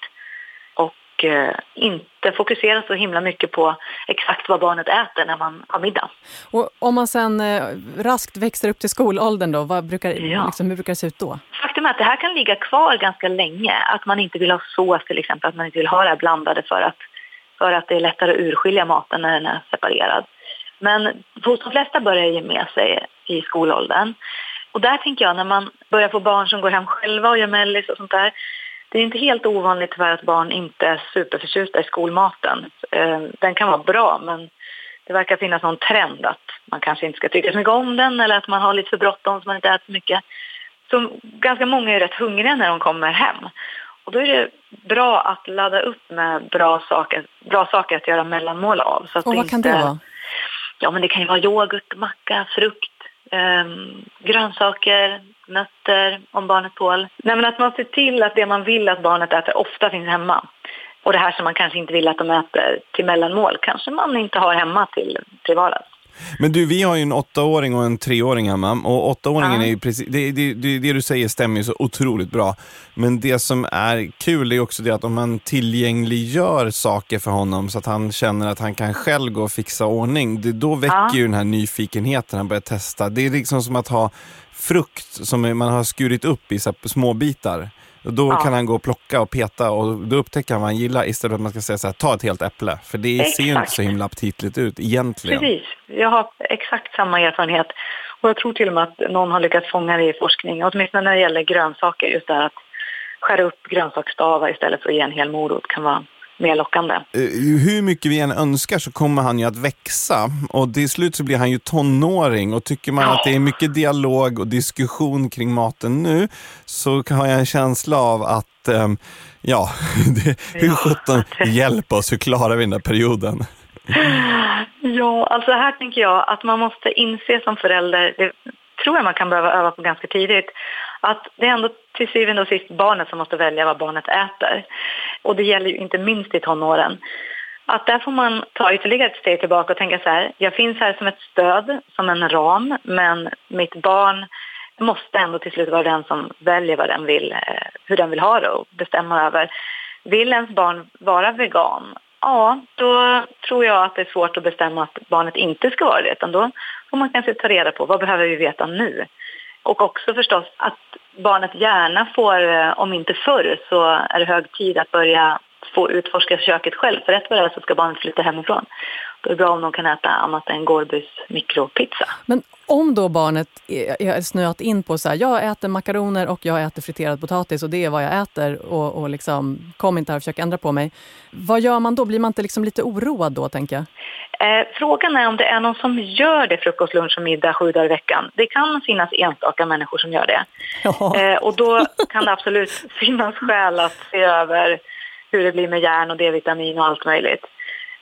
och eh, inte fokusera så himla mycket på exakt vad barnet äter när man har middag. Och om man sen eh, raskt växer upp till skolåldern då, vad brukar, ja. liksom, hur brukar det se ut då? Faktum är att det här kan ligga kvar ganska länge. Att man inte vill ha sås till exempel, att man inte vill ha det här blandade för att, för att det är lättare att urskilja maten när den är separerad. Men hos de flesta börjar ge med sig i skolåldern. Och där tänker jag när man börjar få barn som går hem själva och gör mellis och sånt där det är inte helt ovanligt tyvärr att barn inte är superförtjusta i skolmaten. Eh, den kan vara bra men det verkar finnas någon trend att man kanske inte ska tycka så mycket om den eller att man har lite för bråttom så man inte äter så mycket. Så ganska många är rätt hungriga när de kommer hem. Och då är det bra att ladda upp med bra saker, bra saker att göra mellanmål av. Så att och vad inte, kan det vara? Ja, men det kan ju vara yoghurt, macka, frukt, Ehm, grönsaker, nötter om barnet tål. Nej, men att man ser till att det man vill att barnet äter ofta finns hemma. Och det här som man kanske inte vill att de äter till mellanmål kanske man inte har hemma till, till vardags. Men du, vi har ju en åttaåring och en treåring hemma och åttaåringen Ja. är ju precis, det, det, det, det du säger stämmer ju så otroligt bra. Men det som är kul är också det att om man tillgängliggör saker för honom så att han känner att han kan själv gå och fixa ordning, det, då väcker Ja. ju den här nyfikenheten, han börjar testa. Det är liksom som att ha frukt som man har skurit upp i så små bitar. Då Ja. kan han gå och plocka och peta och då upptäcker han vad han gillar istället för att man ska säga så här, ta ett helt äpple. För det ser ju inte Exakt. så himla aptitligt ut egentligen. Precis. Jag har exakt samma erfarenhet. Och jag tror till och med att någon har lyckats fånga det i forskning. Åtminstone när det gäller grönsaker. Just det här att skära upp grönsaksstavar istället för att ge en hel morot kan vara mer lockande. Eh, hur mycket vi än önskar så kommer han ju att växa och till slut så blir han ju tonåring och tycker man att det är mycket dialog och diskussion kring maten nu så har jag en känsla av att ehm, ja, det, hur sjutton hjälp oss, hur klarar vi den där perioden? Ja, alltså här tänker jag att man måste inse som förälder, det tror jag man kan behöva öva på ganska tidigt, att det är ändå till syvende och sist barnet som måste välja vad barnet äter. Och det gäller ju inte minst i tonåren. Att där får man ta ytterligare ett steg tillbaka och tänka så här, jag finns här som ett stöd, som en ram, men mitt barn måste ändå till slut vara den som väljer vad den vill, eh, hur den vill ha det och bestämma över. Vill ens barn vara vegan? Ja, då tror jag att det är svårt att bestämma att barnet inte ska vara det. Utan då får man kanske ta reda på vad behöver vi veta nu. Och också förstås att barnet gärna får, eh, om inte förr, så är det hög tid att börja få utforska köket själv. För rätt vad det är så ska barnet flytta hemifrån. Då är det bra om de kan äta annat än Gorbys mikropizza. Men om då barnet är är snöat in på så här, jag äter makaroner och jag äter friterad potatis och det är vad jag äter och, och liksom, kom inte här och försök ändra på mig. Vad gör man då? Blir man inte liksom lite oroad då, tänker jag? Eh, frågan är om det är någon som gör det frukost, lunch och middag sju dagar i veckan. Det kan finnas enstaka människor som gör det. Eh, och då kan det absolut finnas skäl att se över hur det blir med järn och D-vitamin och allt möjligt.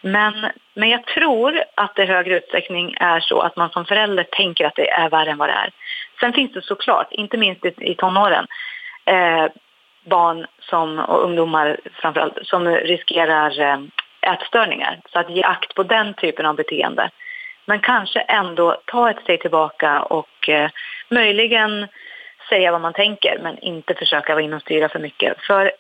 Men, men jag tror att det i högre utsträckning är så att man som förälder tänker att det är värre än vad det är. Sen finns det såklart, inte minst i, i tonåren, eh, barn som, och ungdomar framförallt som riskerar eh, ätstörningar. Så att ge akt på den typen av beteende. Men kanske ändå ta ett steg tillbaka och eh, möjligen säga vad man tänker men inte försöka vara inne och styra för mycket. För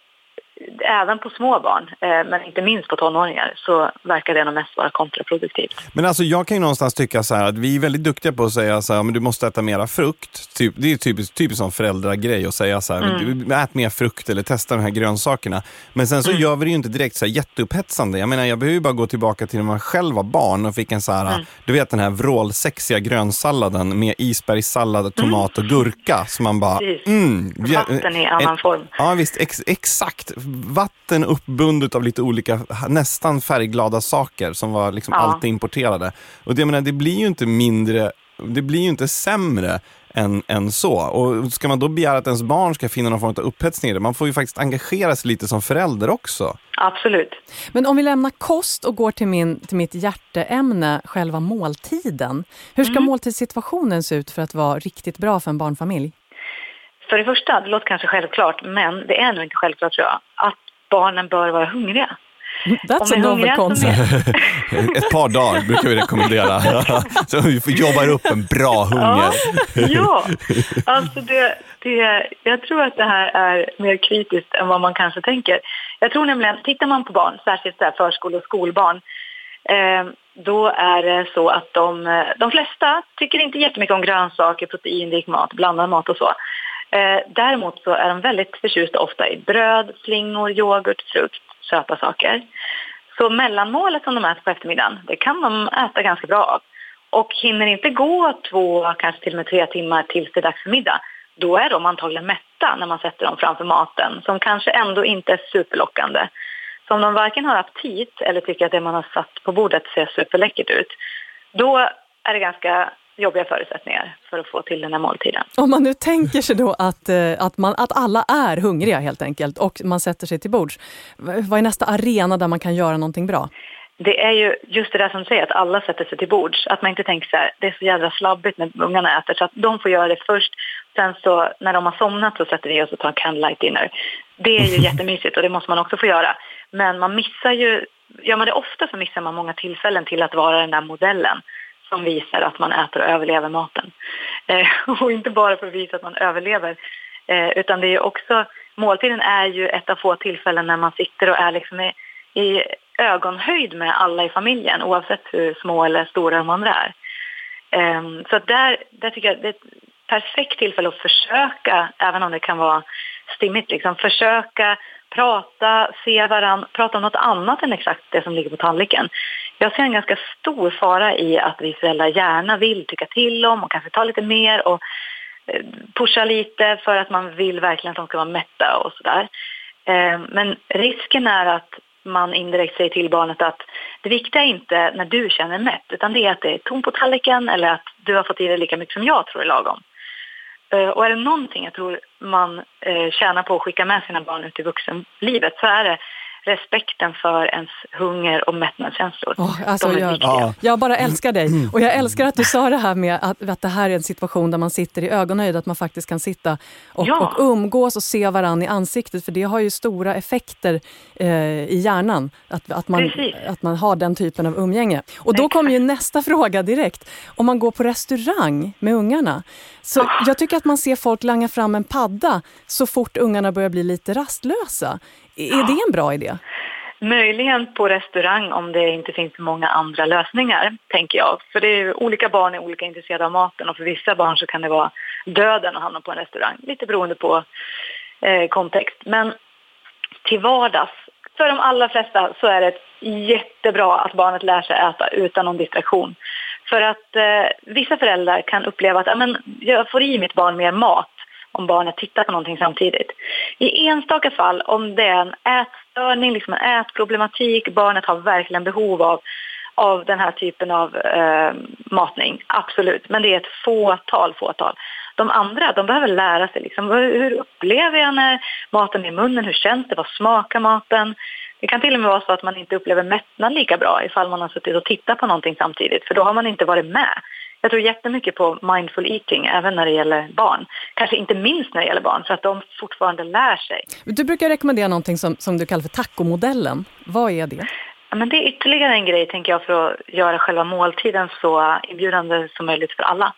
även på små barn, eh, men inte minst på tonåringar, så verkar det nog mest vara kontraproduktivt. Men alltså jag kan ju någonstans tycka så här att vi är väldigt duktiga på att säga så här, men du måste äta mera frukt. Typ, det är typiskt, typiskt som föräldragrej att säga så här, du, ät mer frukt eller testa de här grönsakerna. Men sen så gör vi det ju inte direkt så här jätteupphetsande. Jag menar, jag behöver ju bara gå tillbaka till när man själv var barn och fick en så här, du vet den här vrålsexiga grönsalladen med isbergssallad, tomat och gurka. Så man bara, Precis. mm. Vatten i annan form. Ja visst, ex exakt. Vatten uppbundet av lite olika, nästan färgglada saker som var liksom Ja. alltid importerade. Och det, jag menar, det blir ju inte mindre, det blir ju inte sämre än, än så. Och ska man då begära att ens barn ska finna någon form av upphetsning i det, man får ju faktiskt engagera sig lite som förälder också. Absolut. Men om vi lämnar kost och går till, min, till mitt hjärteämne, själva måltiden. Hur ska måltidssituationen se ut för att vara riktigt bra för en barnfamilj? För det första, det låter kanske självklart, men det är nog inte självklart tror jag, att barnen bör vara hungriga. That's Om a novel concept. Ett par dagar brukar vi rekommendera. så vi får jobbar upp en bra hunger. Ja, ja. alltså det, det, jag tror att det här är mer kritiskt än vad man kanske tänker. Jag tror nämligen, tittar man på barn, särskilt så förskole och skolbarn, eh, då är det så att de, eh, de flesta tycker inte jättemycket om grönsaker, proteinrik mat, blandad mat och så. Eh, däremot så är de väldigt förtjusta ofta i bröd, flingor, yoghurt, frukt, söta saker. Så mellanmålet som de äter på eftermiddagen, det kan de äta ganska bra av. Och hinner inte gå två, kanske till och med tre timmar tills det är dags för middag, då är de antagligen mätta när man sätter dem framför maten, som kanske ändå inte är superlockande. Så om de varken har aptit eller tycker att det man har satt på bordet ser superläckert ut, då är det ganska jobbiga förutsättningar för att få till den här måltiden. Om man nu tänker sig då att, eh, att, man, att alla är hungriga helt enkelt och man sätter sig till bords. Vad är nästa arena där man kan göra någonting bra? Det är ju just det där som du säger, att alla sätter sig till bords. Att man inte tänker så här, det är så jävla slabbigt när ungarna äter, så att de får göra det först. Sen så när de har somnat så sätter vi oss och tar en candlelight dinner. Det är ju jättemysigt och det måste man också få göra. Men man missar ju, gör man det ofta så missar man många tillfällen till att vara den där modellen som visar att man äter och överlever maten. Eh, och inte bara för att visa att man överlever, eh, utan det är också, måltiden är ju ett av få tillfällen när man sitter och är liksom i, i ögonhöjd med alla i familjen, oavsett hur små eller stora de andra är. Eh, så där, där tycker jag det är ett perfekt tillfälle att försöka, även om det kan vara stimmigt, liksom, försöka prata, se varandra, prata om något annat än exakt det som ligger på tallriken. Jag ser en ganska stor fara i att vi föräldrar gärna vill tycka till om och kanske ta lite mer och eh, pusha lite för att man vill verkligen att de ska vara mätta och sådär. Eh, men risken är att man indirekt säger till barnet att det viktiga är inte när du känner mätt utan det är att det är tomt på tallriken eller att du har fått i dig lika mycket som jag tror är lagom. Eh, och är det någonting jag tror man tjänar på att skicka med sina barn ut i vuxenlivet så är det respekten för ens hunger och mättnadskänslor. Oh, alltså jag, ja. jag bara älskar dig. Mm. Och jag älskar att du sa det här med att, att det här är en situation där man sitter i ögonhöjd, att man faktiskt kan sitta och, ja. och umgås och se varandra i ansiktet, för det har ju stora effekter eh, i hjärnan, att, att, man, att man har den typen av umgänge. Och då kommer ju nästa fråga direkt. Om man går på restaurang med ungarna, så oh. jag tycker att man ser folk langa fram en padda så fort ungarna börjar bli lite rastlösa. Är det en bra idé? Möjligen på restaurang om det inte finns så många andra lösningar, tänker jag. För det är olika barn är olika intresserade av maten och för vissa barn så kan det vara döden att hamna på en restaurang, lite beroende på eh, kontext. Men till vardags, för de allra flesta så är det jättebra att barnet lär sig äta utan någon distraktion. För att eh, vissa föräldrar kan uppleva att jag får i mitt barn mer mat om barnet tittar på någonting samtidigt. I enstaka fall, om det är en ätstörning, liksom en ätproblematik, barnet har verkligen behov av, av den här typen av eh, matning, absolut. Men det är ett fåtal, fåtal. De andra, de behöver lära sig liksom, hur upplever jag när maten är i munnen, hur känns det, vad smakar maten? Det kan till och med vara så att man inte upplever mättnad lika bra ifall man har suttit och tittat på någonting samtidigt, för då har man inte varit med. Jag tror jättemycket på mindful eating även när det gäller barn. Kanske inte minst när det gäller barn, för att de fortfarande lär sig. Du brukar rekommendera någonting som, som du kallar för tacomodellen. Vad är det? Ja, men det är ytterligare en grej, tänker jag, för att göra själva måltiden så inbjudande som möjligt för alla.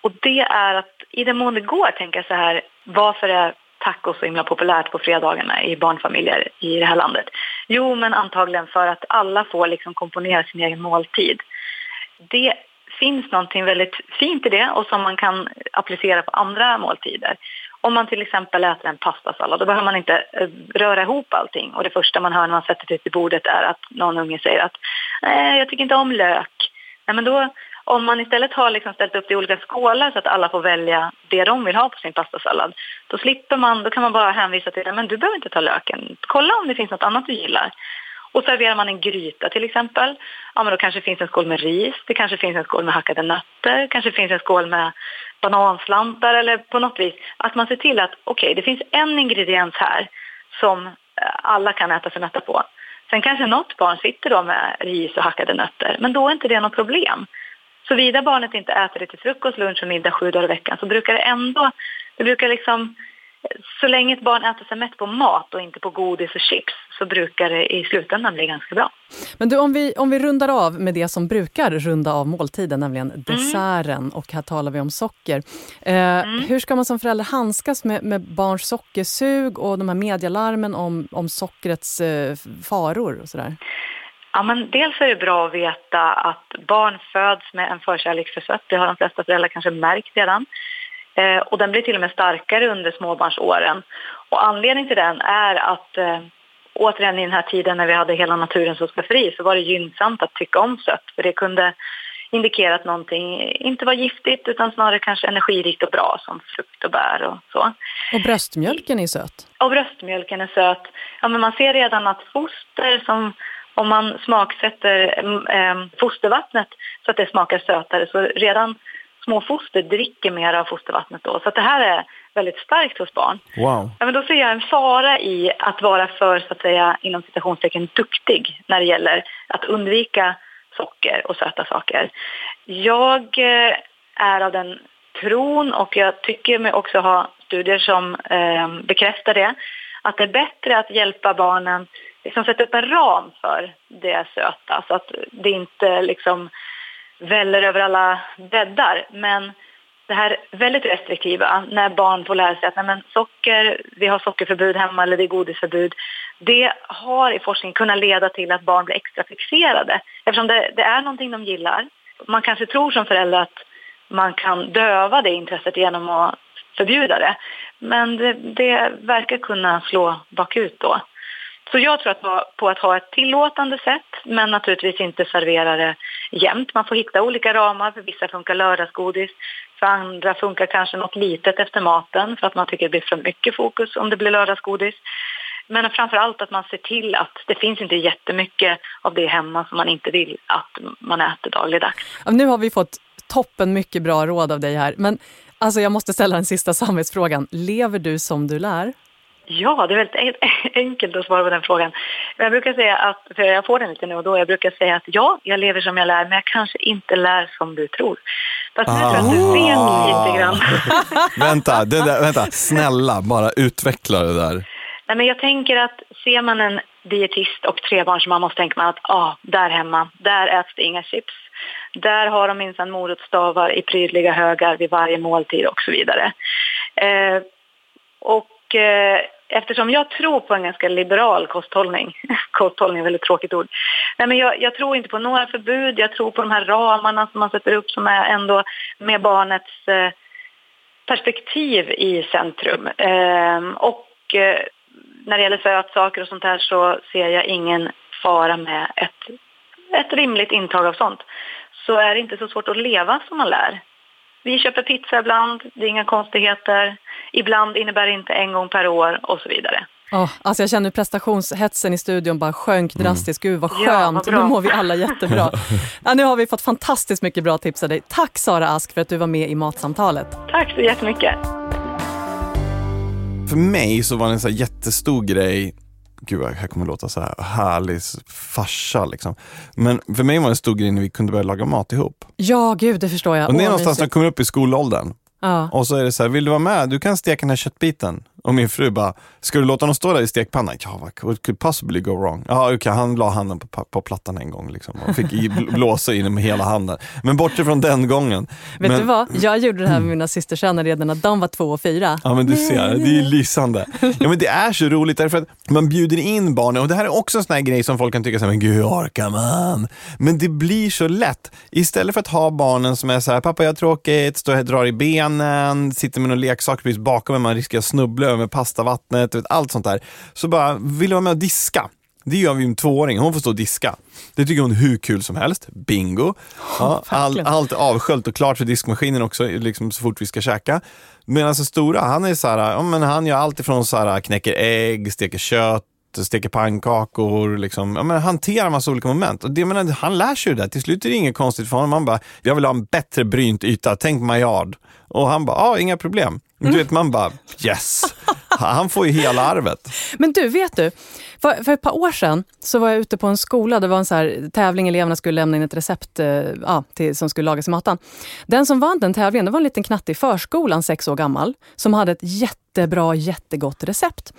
Och det är att i den mån det går, tänka så här, varför är tacos så himla populärt på fredagarna i barnfamiljer i det här landet? Jo, men antagligen för att alla får liksom komponera sin egen måltid. Det finns någonting väldigt fint i det och som man kan applicera på andra måltider. Om man till exempel äter en pastasallad, då behöver man inte eh, röra ihop allting. Och det första man hör när man sätter sig till bordet är att någon unge säger att nej, jag tycker inte om lök. Nej, men då, om man istället har liksom ställt upp det i olika skålar så att alla får välja det de vill ha på sin pastasallad, då slipper man, då kan man bara hänvisa till att du behöver inte ta löken. Kolla om det finns något annat du gillar. Och serverar man en gryta till exempel, ja men då kanske det finns en skål med ris, det kanske finns en skål med hackade nötter, kanske finns en skål med bananslantar eller på något vis. Att man ser till att okej, okay, det finns en ingrediens här som eh, alla kan äta sig mätta på. Sen kanske något barn sitter då med ris och hackade nötter, men då är inte det något problem. Såvida barnet inte äter det till frukost, lunch och middag sju dagar i veckan så brukar det ändå, det brukar liksom så länge ett barn äter sig mätt på mat och inte på godis och chips så brukar det i slutändan bli ganska bra. Men du, om vi, om vi rundar av med det som brukar runda av måltiden, nämligen mm. desserten och här talar vi om socker. Eh, mm. Hur ska man som förälder handskas med, med barns sockersug och de här medielarmen om, om sockrets eh, faror och sådär? Ja, men dels är det bra att veta att barn föds med en förkärlek för sött. Det har de flesta föräldrar kanske märkt redan. Eh, och den blir till och med starkare under småbarnsåren. Och anledningen till den är att eh, återigen i den här tiden när vi hade hela naturen som ska fri så var det gynnsamt att tycka om sött. För det kunde indikera att någonting inte var giftigt utan snarare kanske energirikt och bra som frukt och bär och så. Och bröstmjölken är söt? Och bröstmjölken är söt. Ja, men man ser redan att foster som om man smaksätter äh, fostervattnet så att det smakar sötare så redan små foster dricker mer av fostervattnet då. Så det här är väldigt starkt hos barn. Wow. Ja, men då ser jag en fara i att vara för, så att säga, inom citationstecken, duktig när det gäller att undvika socker och söta saker. Jag eh, är av den tron och jag tycker mig också ha studier som eh, bekräftar det, att det är bättre att hjälpa barnen liksom sätta upp en ram för det söta så att det inte liksom väller över alla bäddar. Men det här väldigt restriktiva, när barn får lära sig att nej men, socker, vi har sockerförbud hemma eller det är godisförbud. Det har i forskning kunnat leda till att barn blir extra fixerade eftersom det, det är någonting de gillar. Man kanske tror som förälder att man kan döva det intresset genom att förbjuda det. Men det, det verkar kunna slå bakut då. Så jag tror att på att ha ett tillåtande sätt, men naturligtvis inte servera det jämnt. Man får hitta olika ramar. För vissa funkar lördagsgodis, för andra funkar kanske något litet efter maten för att man tycker det blir för mycket fokus om det blir lördagsgodis. Men framför allt att man ser till att det finns inte jättemycket av det hemma som man inte vill att man äter dagligdags. Nu har vi fått toppen mycket bra råd av dig här. Men alltså jag måste ställa den sista samvetsfrågan. Lever du som du lär? Ja, det är väldigt enkelt att svara på den frågan. Jag brukar säga att, för jag får den lite nu och då, jag brukar säga att ja, jag lever som jag lär, men jag kanske inte lär som du tror. Fast nu tror jag att du vet lite grann. vänta, där, vänta, snälla, bara utveckla det där. Nej, men jag tänker att ser man en dietist och trebarnsmamma så tänker man att ah, där hemma, där äts det inga chips. Där har de minsann morotsstavar i prydliga högar vid varje måltid och så vidare. Eh, och eh, eftersom jag tror på en ganska liberal kosthållning, kosthållning är ett väldigt tråkigt ord, Nej, men jag, jag, tror inte på några förbud, jag tror på de här ramarna som man sätter upp som är ändå med barnets eh, perspektiv i centrum. Eh, och eh, när det gäller sötsaker och sånt här så ser jag ingen fara med ett, ett rimligt intag av sånt. Så är det inte så svårt att leva som man lär. Vi köper pizza ibland, det är inga konstigheter. Ibland innebär det inte en gång per år och så vidare. Oh, alltså jag känner prestationshetsen i studion bara sjönk mm. drastiskt. Gud vad skönt, ja, vad nu mår vi alla jättebra. ja, nu har vi fått fantastiskt mycket bra tips av dig. Tack Sara Ask för att du var med i Matsamtalet. Tack så jättemycket. För mig så var det en så jättestor grej Gud, här kommer låta så här härlig farsa liksom. Men för mig var det en stor grej när vi kunde börja laga mat ihop. Ja, gud, det förstår jag. Och det är någonstans när jag kommer upp i skolåldern. Ja. Och så är det så här, vill du vara med? Du kan steka den här köttbiten. Och min fru bara, ska du låta honom stå där i stekpannan? Ja, what could possibly go wrong? Ja, okej, okay, han la handen på, på plattan en gång liksom, och fick i, blåsa in med hela handen. Men bortsett från den gången. Vet men, du vad? Jag gjorde det här med mina systersöner redan när de var två och fyra. Ja, men du ser, det är lysande. Ja, men det är så roligt därför att man bjuder in barnen och det här är också en sån här grej som folk kan tycka så här, men gud, orkar man? Men det blir så lätt. Istället för att ha barnen som är så här, pappa jag har tråkigt, står och drar i benen, sitter med någon leksak precis bakom mig, man riskerar att snubbla över pastavattnet, vet, allt sånt där. Så bara, vill du vara med och diska? Det gör vi en tvååring, hon får stå och diska. Det tycker hon är hur kul som helst. Bingo! Ja, all, allt är avsköljt och klart för diskmaskinen också, liksom så fort vi ska käka. Medan den stora, han är så här, ja, men han gör allt ifrån så här, knäcker ägg, steker kött, steker pannkakor, liksom, ja, men hanterar massa olika moment. Och det, menar, han lär sig ju det. Till slut är det inget konstigt för honom. Han bara, jag vill ha en bättre brynt yta, tänk Maillard. Och han bara, ja, inga problem. Du vet, man bara, yes! Han får ju hela arvet. Men du, vet du? För, för ett par år sedan så var jag ute på en skola. Det var en så här tävling, eleverna skulle lämna in ett recept eh, ja, till, som skulle lagas i maten. Den som vann den tävlingen det var en liten knatte i förskolan, sex år gammal, som hade ett jättebra, jättegott recept.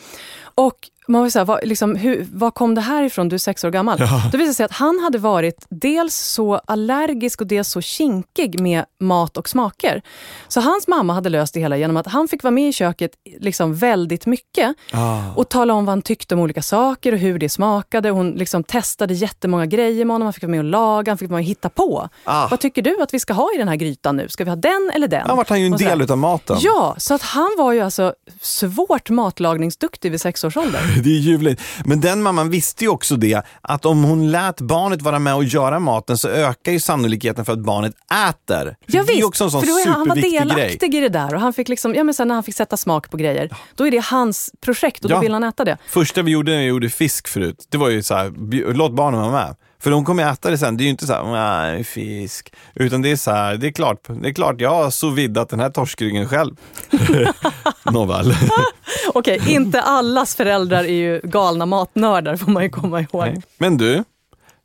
Och man vill säga, vad, liksom, hur, vad kom det här ifrån? Du är sex år gammal. Ja. Då visade sig att han hade varit dels så allergisk och dels så kinkig med mat och smaker. Så hans mamma hade löst det hela genom att han fick vara med i köket liksom väldigt mycket ah. och tala om vad han tyckte om olika saker och hur det smakade. Hon liksom testade jättemånga grejer med honom. Han fick vara med och laga, han fick vara med och hitta på. Ah. Vad tycker du att vi ska ha i den här grytan nu? Ska vi ha den eller den? Ja, vart han ju en del av maten. Ja, så att han var ju alltså svårt matlagningsduktig vid sex års ålder. det är ljuvligt. Men den mamman visste ju också det, att om hon lät barnet vara med och göra maten så ökar ju sannolikheten för att barnet äter. Ja, det är också en sån för då är han var delaktig grej. i det där och han fick liksom, ja, men sen när han fick sätta smak på grejer, då är det hans projekt och då vill han äta det. Första vi gjorde när vi gjorde fisk förut, det var ju så här, låt barnen vara med. För de kommer äta det sen. Det är ju inte så här, nej, fisk. Utan det är så här, det är klart, det är klart jag har så viddat den här torskryggen själv. Nåväl. Okej, okay, inte allas föräldrar är ju galna matnördar får man ju komma ihåg. Nej. Men du,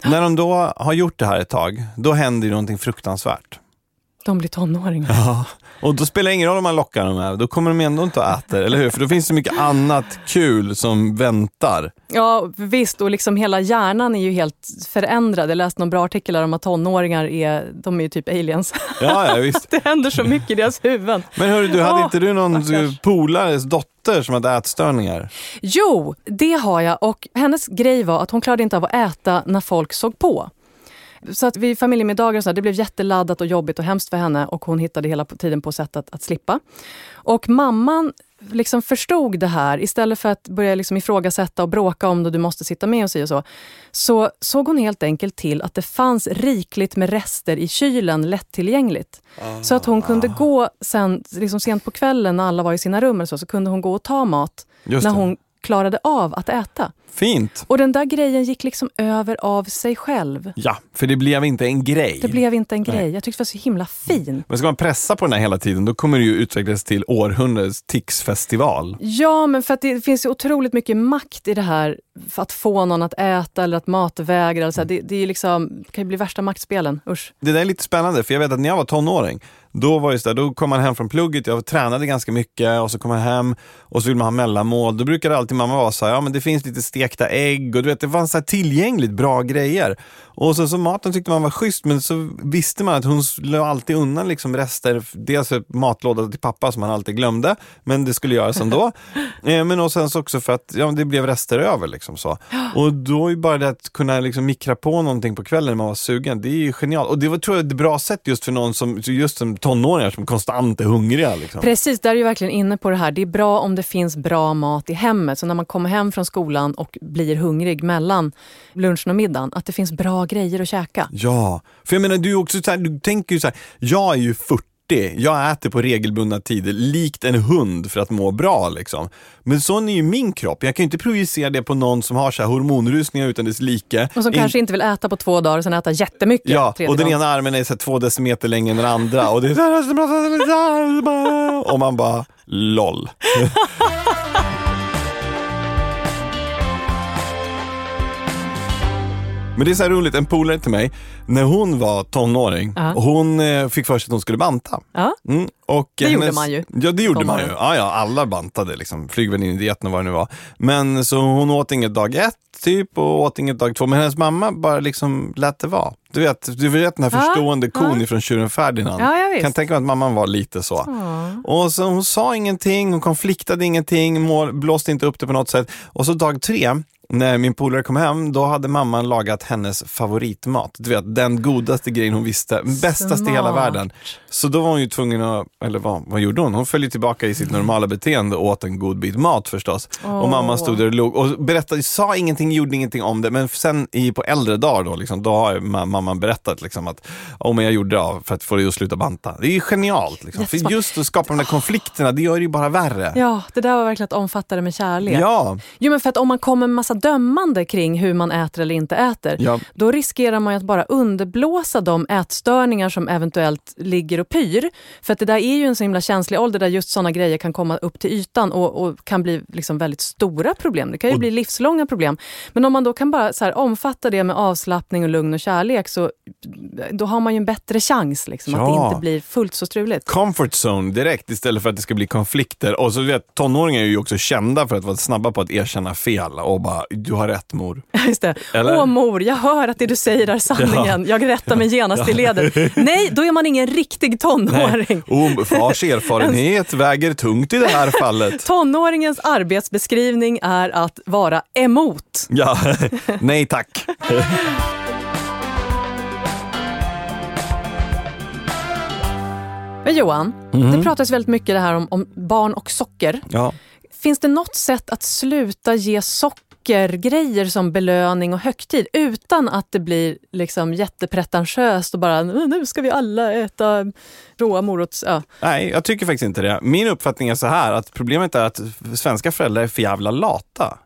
när de då har gjort det här ett tag, då händer ju någonting fruktansvärt. De blir tonåringar. Ja, och då spelar det ingen roll om man lockar dem här, då kommer de ändå inte att äta, eller hur? För då finns det mycket annat kul som väntar. Ja, visst. Och liksom hela hjärnan är ju helt förändrad. Jag läste någon bra artikel om att tonåringar är, de är ju typ aliens. Ja, ja visst. det händer så mycket i deras huvuden. Men hörru, du, hade Åh, inte du någon stackars. polares dotter som hade ätstörningar? Jo, det har jag. Och hennes grej var att hon klarade inte av att äta när folk såg på. Så att vid familjemiddagar och så här, det blev jätteladdat och jobbigt och hemskt för henne och hon hittade hela tiden på sätt att, att slippa. Och mamman liksom förstod det här, istället för att börja liksom ifrågasätta och bråka om det, du måste sitta med och si och så, så såg hon helt enkelt till att det fanns rikligt med rester i kylen lättillgängligt. Så att hon kunde gå sen, liksom sent på kvällen när alla var i sina rum, eller så, så kunde hon gå och ta mat när hon klarade av att äta. Fint. Och den där grejen gick liksom över av sig själv. Ja, för det blev inte en grej. Det blev inte en grej. Nej. Jag tyckte det var så himla fin. Men ska man pressa på den här hela tiden, då kommer det ju utvecklas till århundradets Tix-festival. Ja, men för att det finns ju otroligt mycket makt i det här för att få någon att äta eller att matvägra. Eller så här. Det, det, är liksom, det kan ju bli värsta maktspelen. Usch. Det där är lite spännande, för jag vet att när jag var tonåring, då var det så där, då kom man hem från plugget, jag tränade ganska mycket och så kom man hem och så vill man ha mellanmål. Då brukade alltid mamma vara så här, ja men det finns lite stekta ägg och du vet, det fanns så här tillgängligt bra grejer. Och så, så maten tyckte man var schysst, men så visste man att hon la alltid undan liksom rester, dels matlåda till pappa som man alltid glömde, men det skulle göras ändå. eh, men och sen så också för att ja, det blev rester över. Liksom så. Och då är bara det att kunna liksom mikra på någonting på kvällen när man var sugen, det är ju genialt. Och det var tror jag ett bra sätt just för någon som, just som tonåringar som konstant är hungriga. Liksom. Precis, där är ju verkligen inne på det här. Det är bra om det finns bra mat i hemmet. Så när man kommer hem från skolan och blir hungrig mellan lunchen och middagen, att det finns bra grejer att käka. Ja, för jag menar du också så här, du tänker ju så här, jag är ju 40 jag äter på regelbundna tider, likt en hund för att må bra. Liksom. Men sån är ju min kropp. Jag kan ju inte projicera det på någon som har så här hormonrusningar utan dess like. Och som In- kanske inte vill äta på två dagar och sen äta jättemycket. Ja, och den ena armen är så här två decimeter längre än den andra. Och det är så här, och man bara, LOL. Men det är så här roligt, en polare till mig, när hon var tonåring, Ja. hon eh, fick för sig att hon skulle banta. Ja. Mm, och Det gjorde man ju. Ja, det gjorde man ju. Ja, ja, alla bantade liksom. Flygvärdinnedieten och vad det nu var. Men så hon åt inget dag ett typ och åt inget dag två. Men hennes mamma bara liksom lät det vara. Du vet, du vet den här Ja, förstående kon ifrån tjuren Ferdinand. Ja, kan tänka mig att mamman var lite så. Och så hon sa ingenting, hon konfliktade ingenting, mål, blåste inte upp det på något sätt. Och så dag tre, när min polare kom hem, då hade mamman lagat hennes favoritmat. Du vet, den godaste grejen hon visste, bästaste i hela världen. Så då var hon ju tvungen att, eller vad, vad gjorde hon? Hon följde tillbaka i sitt normala beteende och åt en god bit mat förstås. Och mamma stod där och log och berättade, sa ingenting, gjorde ingenting om det. Men sen i, på äldre dagar då, liksom, då har mamman berättat liksom, att oh, men jag gjorde det för att få dig att sluta banta. Det är ju genialt. Liksom. För just att skapa de där konflikterna, det gör det ju bara värre. Ja, det där var verkligen att omfatta det med kärlek. Ja, Jo, men för att om man kommer med massa dömande kring hur man äter eller inte äter, Ja. då riskerar man att bara underblåsa de ätstörningar som eventuellt ligger och pyr. För att det där är ju en så himla känslig ålder där just såna grejer kan komma upp till ytan och, och kan bli liksom väldigt stora problem. Det kan ju Och- bli livslånga problem. Men om man då kan bara så här omfatta det med avslappning och lugn och kärlek så då har man ju en bättre chans liksom, att det Ja. inte blir fullt så struligt. comfort zone direkt istället för att det ska bli konflikter. Och så vet, tonåringar är ju också kända för att vara snabba på att erkänna fel och bara, du har rätt mor. Just det. Eller? Åh mor, jag hör att det du säger är sanningen. Jag rättar mig genast i ledet. Nej, då är man ingen riktig tonåring. Och fars erfarenhet väger tungt i det här fallet. Tonåringens arbetsbeskrivning är att vara emot. Ja, nej tack. Men Johan, Mhm. det pratas väldigt mycket det här om, om barn och socker. Ja. Finns det något sätt att sluta ge sockergrejer som belöning och högtid utan att det blir liksom jättepretentiöst och bara nu ska vi alla äta råa morots... Ja. Nej, jag tycker faktiskt inte det. Min uppfattning är så här att problemet är att svenska föräldrar är för jävla lata.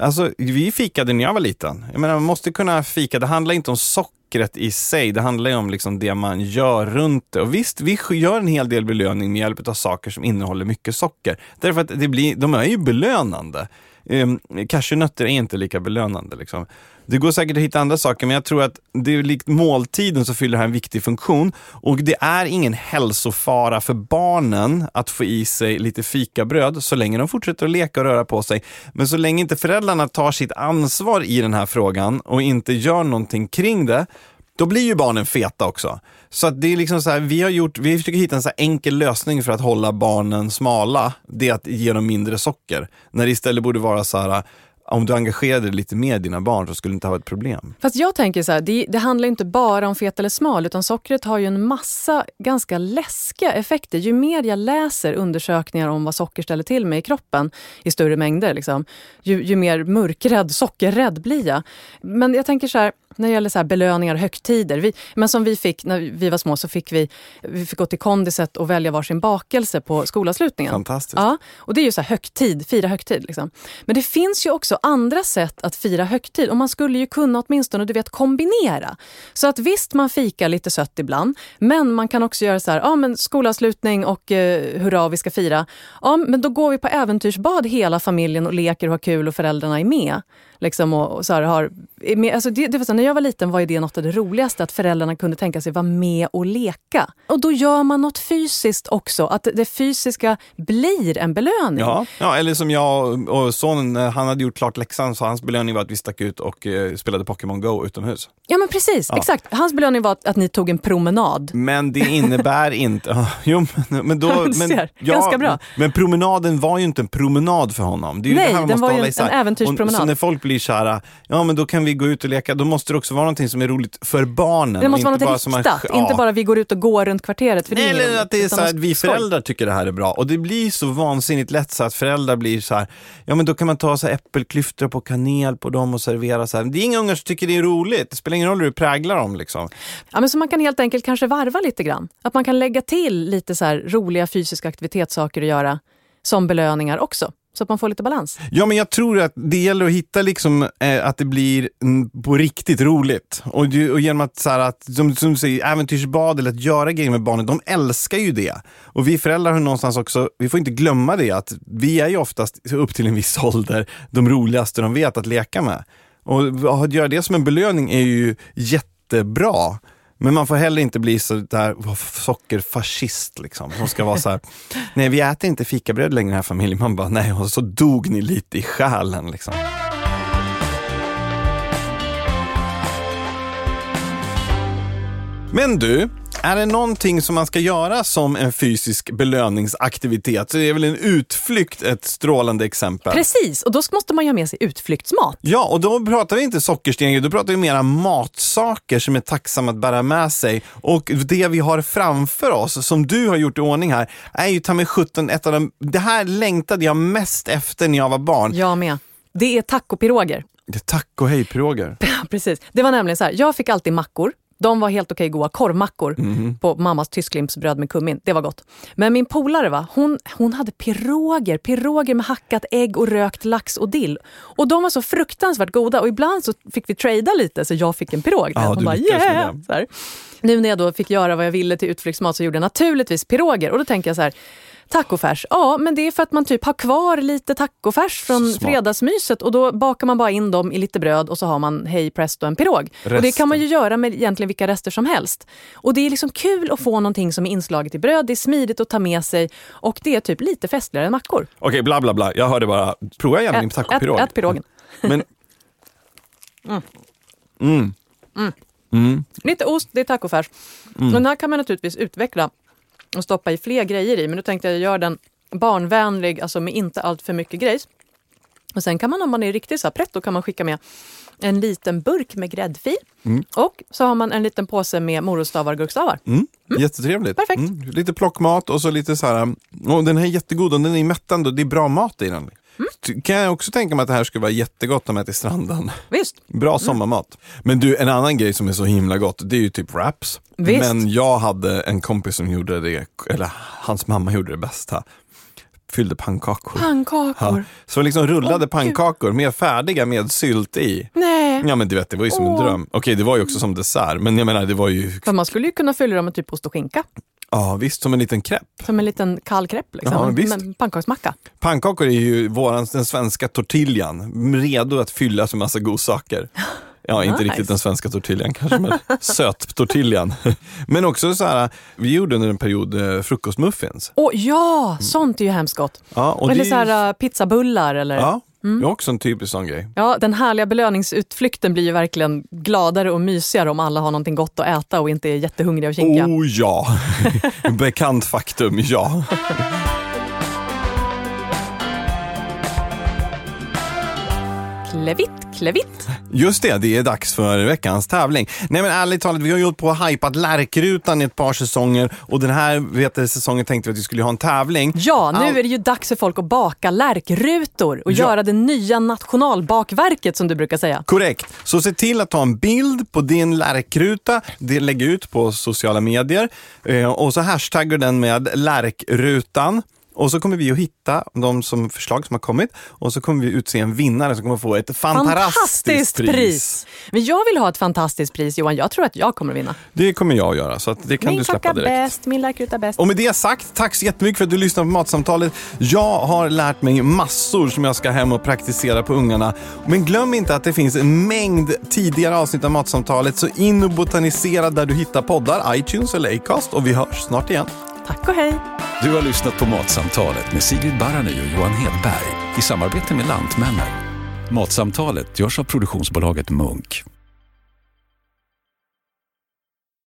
Alltså, vi fikade när jag var liten. Jag menar, man måste kunna fika. Det handlar inte om sockret i sig. Det handlar ju om liksom det man gör runt det. Och visst, vi gör en hel del belöning med hjälp av saker som innehåller mycket socker. Därför att det blir, de är ju belönande eh, cashewnötter är inte lika belönande. Liksom. Det går säkert att hitta andra saker, men jag tror att det är likt måltiden så fyller det här en viktig funktion. Och det är ingen hälsofara för barnen att få i sig lite fikabröd så länge de fortsätter att leka och röra på sig. Men så länge inte föräldrarna tar sitt ansvar i den här frågan och inte gör någonting kring det, då blir ju barnen feta också. Så att det är liksom så här, vi har gjort, vi försöker hitta en så enkel lösning för att hålla barnen smala. Det är att ge dem mindre socker. När det istället borde vara så här, om du engagerade dig lite mer dina barn så skulle det inte ha ett problem. Fast jag tänker så här, det, det, handlar inte bara om fet eller smal utan sockret har ju en massa ganska läskiga effekter. Ju mer jag läser undersökningar om vad socker ställer till med i kroppen i större mängder, liksom, ju, ju mer mörkrädd, sockerrädd blir jag. Men jag tänker så här, när det gäller så belöningar och högtider. Vi, men som vi fick när vi var små så fick vi, vi fick gå till kondiset och välja varsin bakelse på skolavslutningen. Fantastiskt. Ja, och det är ju så här högtid, fira högtid. Liksom. Men det finns ju också andra sätt att fira högtid och man skulle ju kunna åtminstone du vet, kombinera. Så att visst, man fikar lite sött ibland, men man kan också göra så här, ja men skolavslutning och eh, hurra, vi ska fira. Ja, men då går vi på äventyrsbad hela familjen och leker och har kul och föräldrarna är med. Liksom, och, och så här, har, med, alltså det, det var så, när jag var liten var det något av det roligaste, att föräldrarna kunde tänka sig vara med och leka. Och då gör man något fysiskt också, att det fysiska blir en belöning. Ja, ja eller som jag och sonen, han hade gjort klart läxan, så hans belöning var att vi stack ut och eh, spelade Pokémon Go utomhus. Ja men precis, ja. exakt. Hans belöning var att, att, ni tog en promenad. Men det innebär inte... jo, men då... Han men, ser, ja, ganska bra. Men promenaden var ju inte en promenad för honom. Det är Nej, det den var ju en, en äventyrspromenad. så när folk blir kära, ja men då kan vi gå ut och leka, då måste det också vara någonting som är roligt för barnen. Det måste vara något riktat, man, inte bara vi går ut och går runt kvarteret. För Nej, eller att det är så att vi föräldrar tycker det här är bra. Och det blir så vansinnigt lätt så att föräldrar blir så här, ja men då kan man ta så äppelklyftor på kanel på dem och servera så här. Det är inga ungar som tycker det är roligt, det spelar ingen roll hur du präglar dem. Liksom. Ja, men så man kan helt enkelt kanske varva lite grann. Att man kan lägga till lite så roliga fysiska aktivitetssaker att göra som belöningar också så att man får lite balans. Ja, men jag tror att det gäller att hitta liksom, eh, att det blir på riktigt roligt. Och, och genom att, så här, att som, som du säger, äventyrsbad eller att göra grejer med barnen, de älskar ju det. Och vi föräldrar har någonstans också, vi får inte glömma det, att vi är ju oftast upp till en viss ålder de roligaste de vet att leka med. Och att göra det som en belöning är ju jättebra. Men man får heller inte bli så där sockerfascist liksom. Som ska vara så här, nej vi äter inte fikabröd längre i den här familjen. Man bara, nej och så dog ni lite i själen liksom. Men du, är det någonting som man ska göra som en fysisk belöningsaktivitet så är väl en utflykt ett strålande exempel. Precis, och då måste man ju ha med sig utflyktsmat. Ja, och då pratar vi inte sockersten, då pratar vi mera matsaker som är tacksamma att bära med sig. Och det vi har framför oss, som du har gjort i ordning här, är ju ta med 17 ett av de, det här längtade jag mest efter när jag var barn. Jag med. Det är tacopiroger. Det är taco hej-piroger. Precis. Det var nämligen så här, jag fick alltid mackor de var helt okej goda. Korvmackor mm. på mammas tysklimpsbröd med kummin. Det var gott. Men min polare, va, hon, hon hade piroger. Piroger med hackat ägg och rökt lax och dill. Och de var så fruktansvärt goda. Och ibland så fick vi trada lite så jag fick en pirog. Ja, hon bara yeah! Nu när jag då fick göra vad jag ville till utflyktsmat så gjorde jag naturligtvis piroger. Och då tänker jag så här, Tacofärs? Ja, men det är för att man typ har kvar lite tacofärs från Smart. fredagsmyset och då bakar man bara in dem i lite bröd och så har man hej presto en pirog. Resten. Och det kan man ju göra med egentligen vilka rester som helst. Och det är liksom kul att få någonting som är inslaget i bröd, det är smidigt att ta med sig och det är typ lite festligare än mackor. Okej, okay, bla bla bla. Jag hörde bara, prova gärna din tacopirog. Ät, ät pirogen. Men... Mm. Mm. Mm. Mm. Lite ost, det är tacofärs. Mm. Den här kan man naturligtvis utveckla och stoppa i fler grejer i. Men nu tänkte jag göra den barnvänlig, alltså med inte allt för mycket grejs. Och sen kan man om man är riktigt så här pretto kan man skicka med en liten burk med gräddfil. Mm. Och så har man en liten påse med morotsstavar och gurkstavar. Mm. Mm. Jättetrevligt. Perfekt. Mm. Lite plockmat och så lite så här, och den här är jättegod och den är mättande och det är bra mat i den. Mm. Kan jag också tänka mig att det här skulle vara jättegott att med till stranden. Visst. Bra mm. sommarmat. Men du, en annan grej som är så himla gott, det är ju typ wraps. Visst. Men jag hade en kompis som gjorde det, eller hans mamma gjorde det bäst här fyllde pannkakor. Pannkakor. Ja. Så liksom rullade oh, pannkakor med färdiga med sylt i. Nej. Ja men du vet, det var ju som oh. en dröm. Okej, det var ju också som dessert, men jag menar det var ju... För man skulle ju kunna fylla dem med typ ost och skinka. Ja, visst, som en liten krepp. Som en liten kall krepp. Liksom. Ja, visst. en pannkaksmacka. Pannkakor är ju våran, den svenska tortillan, redo att fyllas med massa godsaker. Ja, inte Nice. riktigt den svenska tortillan kanske, men söttortillan. Men också så här, vi gjorde under en period eh, frukostmuffins. Åh ja, sånt är ju hemskt gott. Ja, eller det så här, äh, pizzabullar. Eller... Ja, det är också en typisk sån grej. Ja, den härliga belöningsutflykten blir ju verkligen gladare och mysigare om alla har någonting gott att äta och inte är jättehungriga och kinkiga. Oh ja, bekant faktum, ja. Klevitt, klevitt. Just det, det är dags för veckans tävling. Nej men ärligt talat, vi har ju hållit på och hypat Lärkrutan i ett par säsonger och den här vet du, säsongen tänkte vi att vi skulle ha en tävling. Ja, nu All- är det ju dags för folk att baka lärkrutor och Ja. göra det nya nationalbakverket som du brukar säga. Korrekt. Så se till att ta en bild på din lärkruta, det lägg ut på sociala medier eh, och så hashtaggar den med lärkrutan. Och så kommer vi att hitta de som förslag som har kommit och så kommer vi utse en vinnare som kommer få ett fantastiskt, Fantastiskt pris. pris. Men jag vill ha ett fantastiskt pris Johan, jag tror att jag kommer vinna. Det kommer jag att göra, så att det kan min du släppa direkt. bäst, min lärkruta bäst. Och med det sagt, tack så jättemycket för att du lyssnade på Matsamtalet. Jag har lärt mig massor som jag ska hem och praktisera på ungarna. Men glöm inte att det finns en mängd tidigare avsnitt av Matsamtalet, så in och botanisera där du hittar poddar, iTunes eller Acast och vi hörs snart igen. Tack och hej. Du har lyssnat på Matsamtalet med Sigrid Barany och Johan Hedberg i samarbete med Lantmännen. Matsamtalet görs av produktionsbolaget Munk.